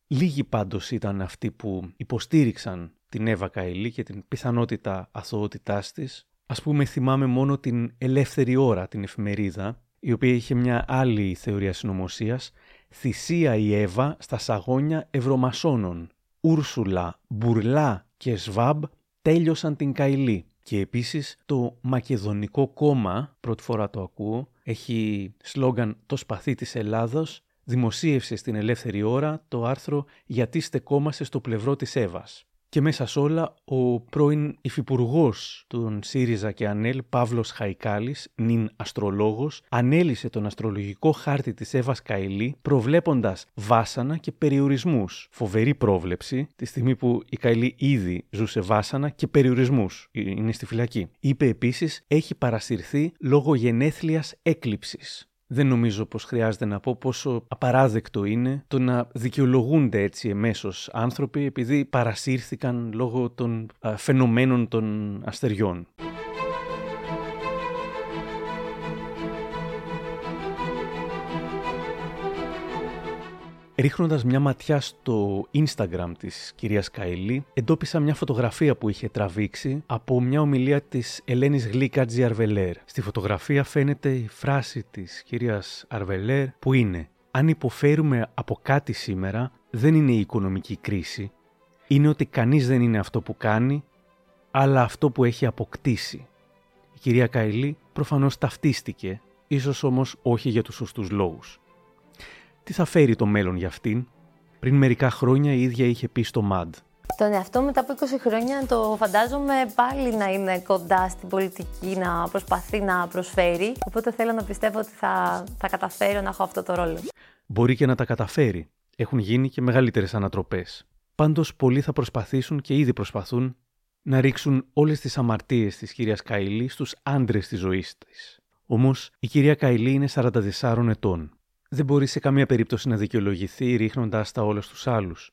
Λίγοι πάντως ήταν αυτοί που υποστήριξαν την Εύα Καηλή και την πιθανότητα αθωότητάς της. Ας πούμε θυμάμαι μόνο την Ελεύθερη Ώρα, την εφημερίδα, η οποία είχε μια άλλη θεωρία συνωμοσίας. «Θυσία η Εύα στα σαγόνια ευρωμασόνων. Ούρσουλα, Μπουρλά και Σβάμπ τέλειωσαν την Καϊλή». Και επίσης το Μακεδονικό Κόμμα, πρώτη φορά το ακούω, έχει σλόγκαν «Το σπαθί της Ελλάδος», δημοσίευσε στην Ελεύθερη Ώρα το άρθρο «Γιατί στεκόμαστε στο πλευρό της Εύας». Και μέσα σε όλα, ο πρώην υφυπουργός των ΣΥΡΙΖΑ και ΑΝΕΛ, Παύλος Χαϊκάλης, νυν αστρολόγος, ανέλυσε τον αστρολογικό χάρτη της Εύας Καϊλή, προβλέποντας βάσανα και περιορισμούς. Φοβερή πρόβλεψη, τη στιγμή που η Καϊλή ήδη ζούσε βάσανα και περιορισμούς. Είναι στη φυλακή. Είπε επίσης, έχει παρασυρθεί λόγω γενέθλιας έκλειψης δεν νομίζω πως χρειάζεται να πω πόσο απαράδεκτο είναι το να δικαιολογούνται έτσι εμέσως άνθρωποι επειδή παρασύρθηκαν λόγω των φαινομένων των αστεριών. Ρίχνοντας μια ματιά στο Instagram της κυρίας Καηλή, εντόπισα μια φωτογραφία που είχε τραβήξει από μια ομιλία της Ελένης Γλίκατζη Αρβελέρ. Στη φωτογραφία φαίνεται η φράση της κυρίας Αρβελέρ που είναι «Αν υποφέρουμε από κάτι σήμερα, δεν είναι η οικονομική κρίση, είναι ότι κανείς δεν είναι αυτό που κάνει, αλλά αυτό που έχει αποκτήσει». Η κυρία Καηλή προφανώς ταυτίστηκε, ίσως όμως όχι για τους σωστούς λόγους. Τι θα φέρει το μέλλον για αυτήν; Πριν μερικά χρόνια η ίδια είχε πει στο MAD. Τον εαυτό μετά από 20 χρόνια το φαντάζομαι πάλι να είναι κοντά στην πολιτική, να προσπαθεί να προσφέρει. Οπότε θέλω να πιστεύω ότι θα, θα καταφέρω να έχω αυτό το ρόλο. Μπορεί και να τα καταφέρει. Έχουν γίνει και μεγαλύτερες ανατροπές. Πάντως, πολλοί θα προσπαθήσουν και ήδη προσπαθούν να ρίξουν όλες τις αμαρτίες της κυρίας Καηλή στους άντρες της ζωής της. Όμως, η κυρία Καηλή είναι 44 ετών. Δεν μπορεί σε καμία περίπτωση να δικαιολογηθεί ρίχνοντα τα όλα στους άλλους.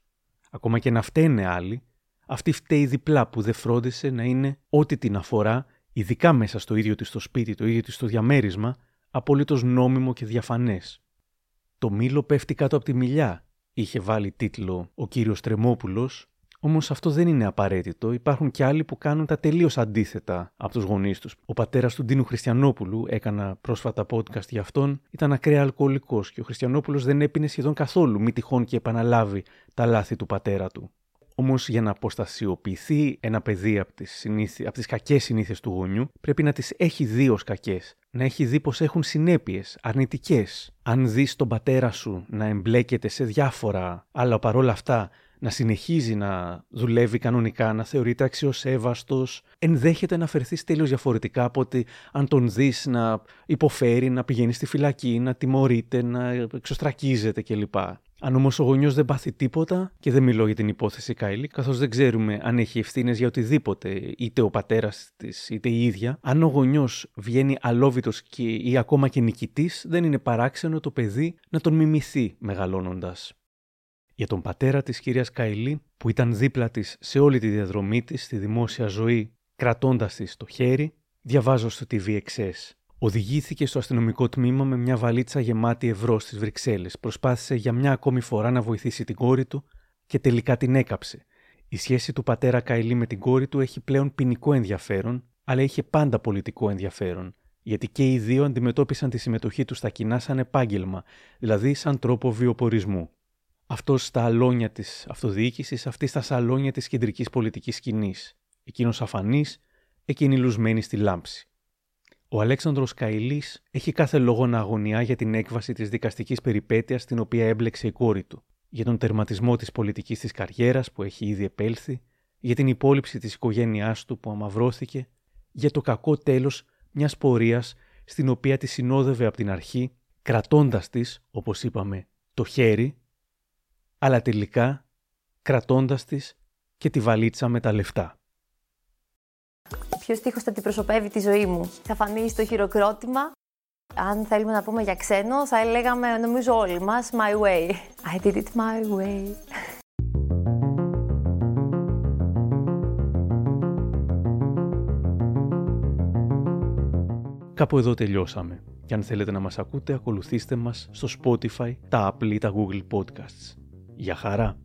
Ακόμα και να φταίνε άλλοι, αυτή φταίει διπλά που δεν φρόντισε να είναι ό,τι την αφορά, ειδικά μέσα στο ίδιο της το σπίτι, το ίδιο της το διαμέρισμα, απολύτως νόμιμο και διαφανές. Το μήλο πέφτει κάτω από τη μιλιά, είχε βάλει τίτλο ο κύριος Τρεμόπουλος, Όμως αυτό δεν είναι απαραίτητο. Υπάρχουν και άλλοι που κάνουν τα τελείως αντίθετα από τους γονείς τους. Ο πατέρας του Ντίνου Χριστιανόπουλου, έκανα πρόσφατα podcast για αυτόν, ήταν ακραία αλκοολικός και ο Χριστιανόπουλος δεν έπινε σχεδόν καθόλου, μη τυχόν και επαναλάβει τα λάθη του πατέρα του. Όμως για να αποστασιοποιηθεί ένα παιδί από τις συνήθει, τις κακές συνήθειες του γονιού, πρέπει να τις έχει δει ως κακές. Να έχει δει πως έχουν συνέπειες, αρνητικές. Αν δεις τον πατέρα σου να εμπλέκεται σε διάφορα, αλλά παρόλα αυτά να συνεχίζει να δουλεύει κανονικά, να θεωρείται αξιοσέβαστος, ενδέχεται να φερθεί τελείως διαφορετικά από ότι αν τον δεις να υποφέρει, να πηγαίνει στη φυλακή, να τιμωρείται, να εξωστρακίζεται κλπ. Αν όμως ο γονιός δεν πάθει τίποτα, και δεν μιλώ για την υπόθεση Κάιλι, καθώς δεν ξέρουμε αν έχει ευθύνες για οτιδήποτε, είτε ο πατέρας της είτε η ίδια, αν ο γονιός βγαίνει αλόβητος ή ακόμα και νικητής, δεν είναι παράξενο το παιδί να τον μιμηθεί μεγαλώνοντας για τον πατέρα της κυρίας Καηλή που ήταν δίπλα της σε όλη τη διαδρομή της στη δημόσια ζωή κρατώντας της το χέρι, διαβάζω στο TVXS. Οδηγήθηκε στο αστυνομικό τμήμα με μια βαλίτσα γεμάτη ευρώ στις Βρυξέλλες. Προσπάθησε για μια ακόμη φορά να βοηθήσει την κόρη του και τελικά την έκαψε. Η σχέση του πατέρα Καηλή με την κόρη του έχει πλέον ποινικό ενδιαφέρον, αλλά είχε πάντα πολιτικό ενδιαφέρον, γιατί και οι δύο αντιμετώπισαν τη συμμετοχή τους στα κοινά σαν επάγγελμα, δηλαδή σαν τρόπο βιοπορισμού αυτός στα αλόνια της αυτοδιοίκησης, αυτή στα σαλόνια της κεντρικής πολιτικής σκηνής. Εκείνος αφανής, εκείνη λουσμένη στη λάμψη. Ο Αλέξανδρος Καηλής έχει κάθε λόγο να αγωνιά για την έκβαση της δικαστικής περιπέτειας στην οποία έμπλεξε η κόρη του, για τον τερματισμό της πολιτικής της καριέρας που έχει ήδη επέλθει, για την υπόλοιψη της οικογένειάς του που αμαυρώθηκε, για το κακό τέλος μιας πορείας στην οποία τη συνόδευε από την αρχή, κρατώντας της, όπως είπαμε, το χέρι αλλά τελικά κρατώντας της και τη βαλίτσα με τα λεφτά. Ποιος στίχος θα αντιπροσωπεύει τη ζωή μου; Θα φανεί στο χειροκρότημα; Αν θέλουμε να πούμε για ξένο, θα έλεγαμε νομίζω όλοι μας My way. I did it my way. Κάπου εδώ τελειώσαμε. Και αν θέλετε να μας ακούτε, ακολουθήστε μας στο Spotify, τα Apple ή τα Google Podcasts. Για χαρά.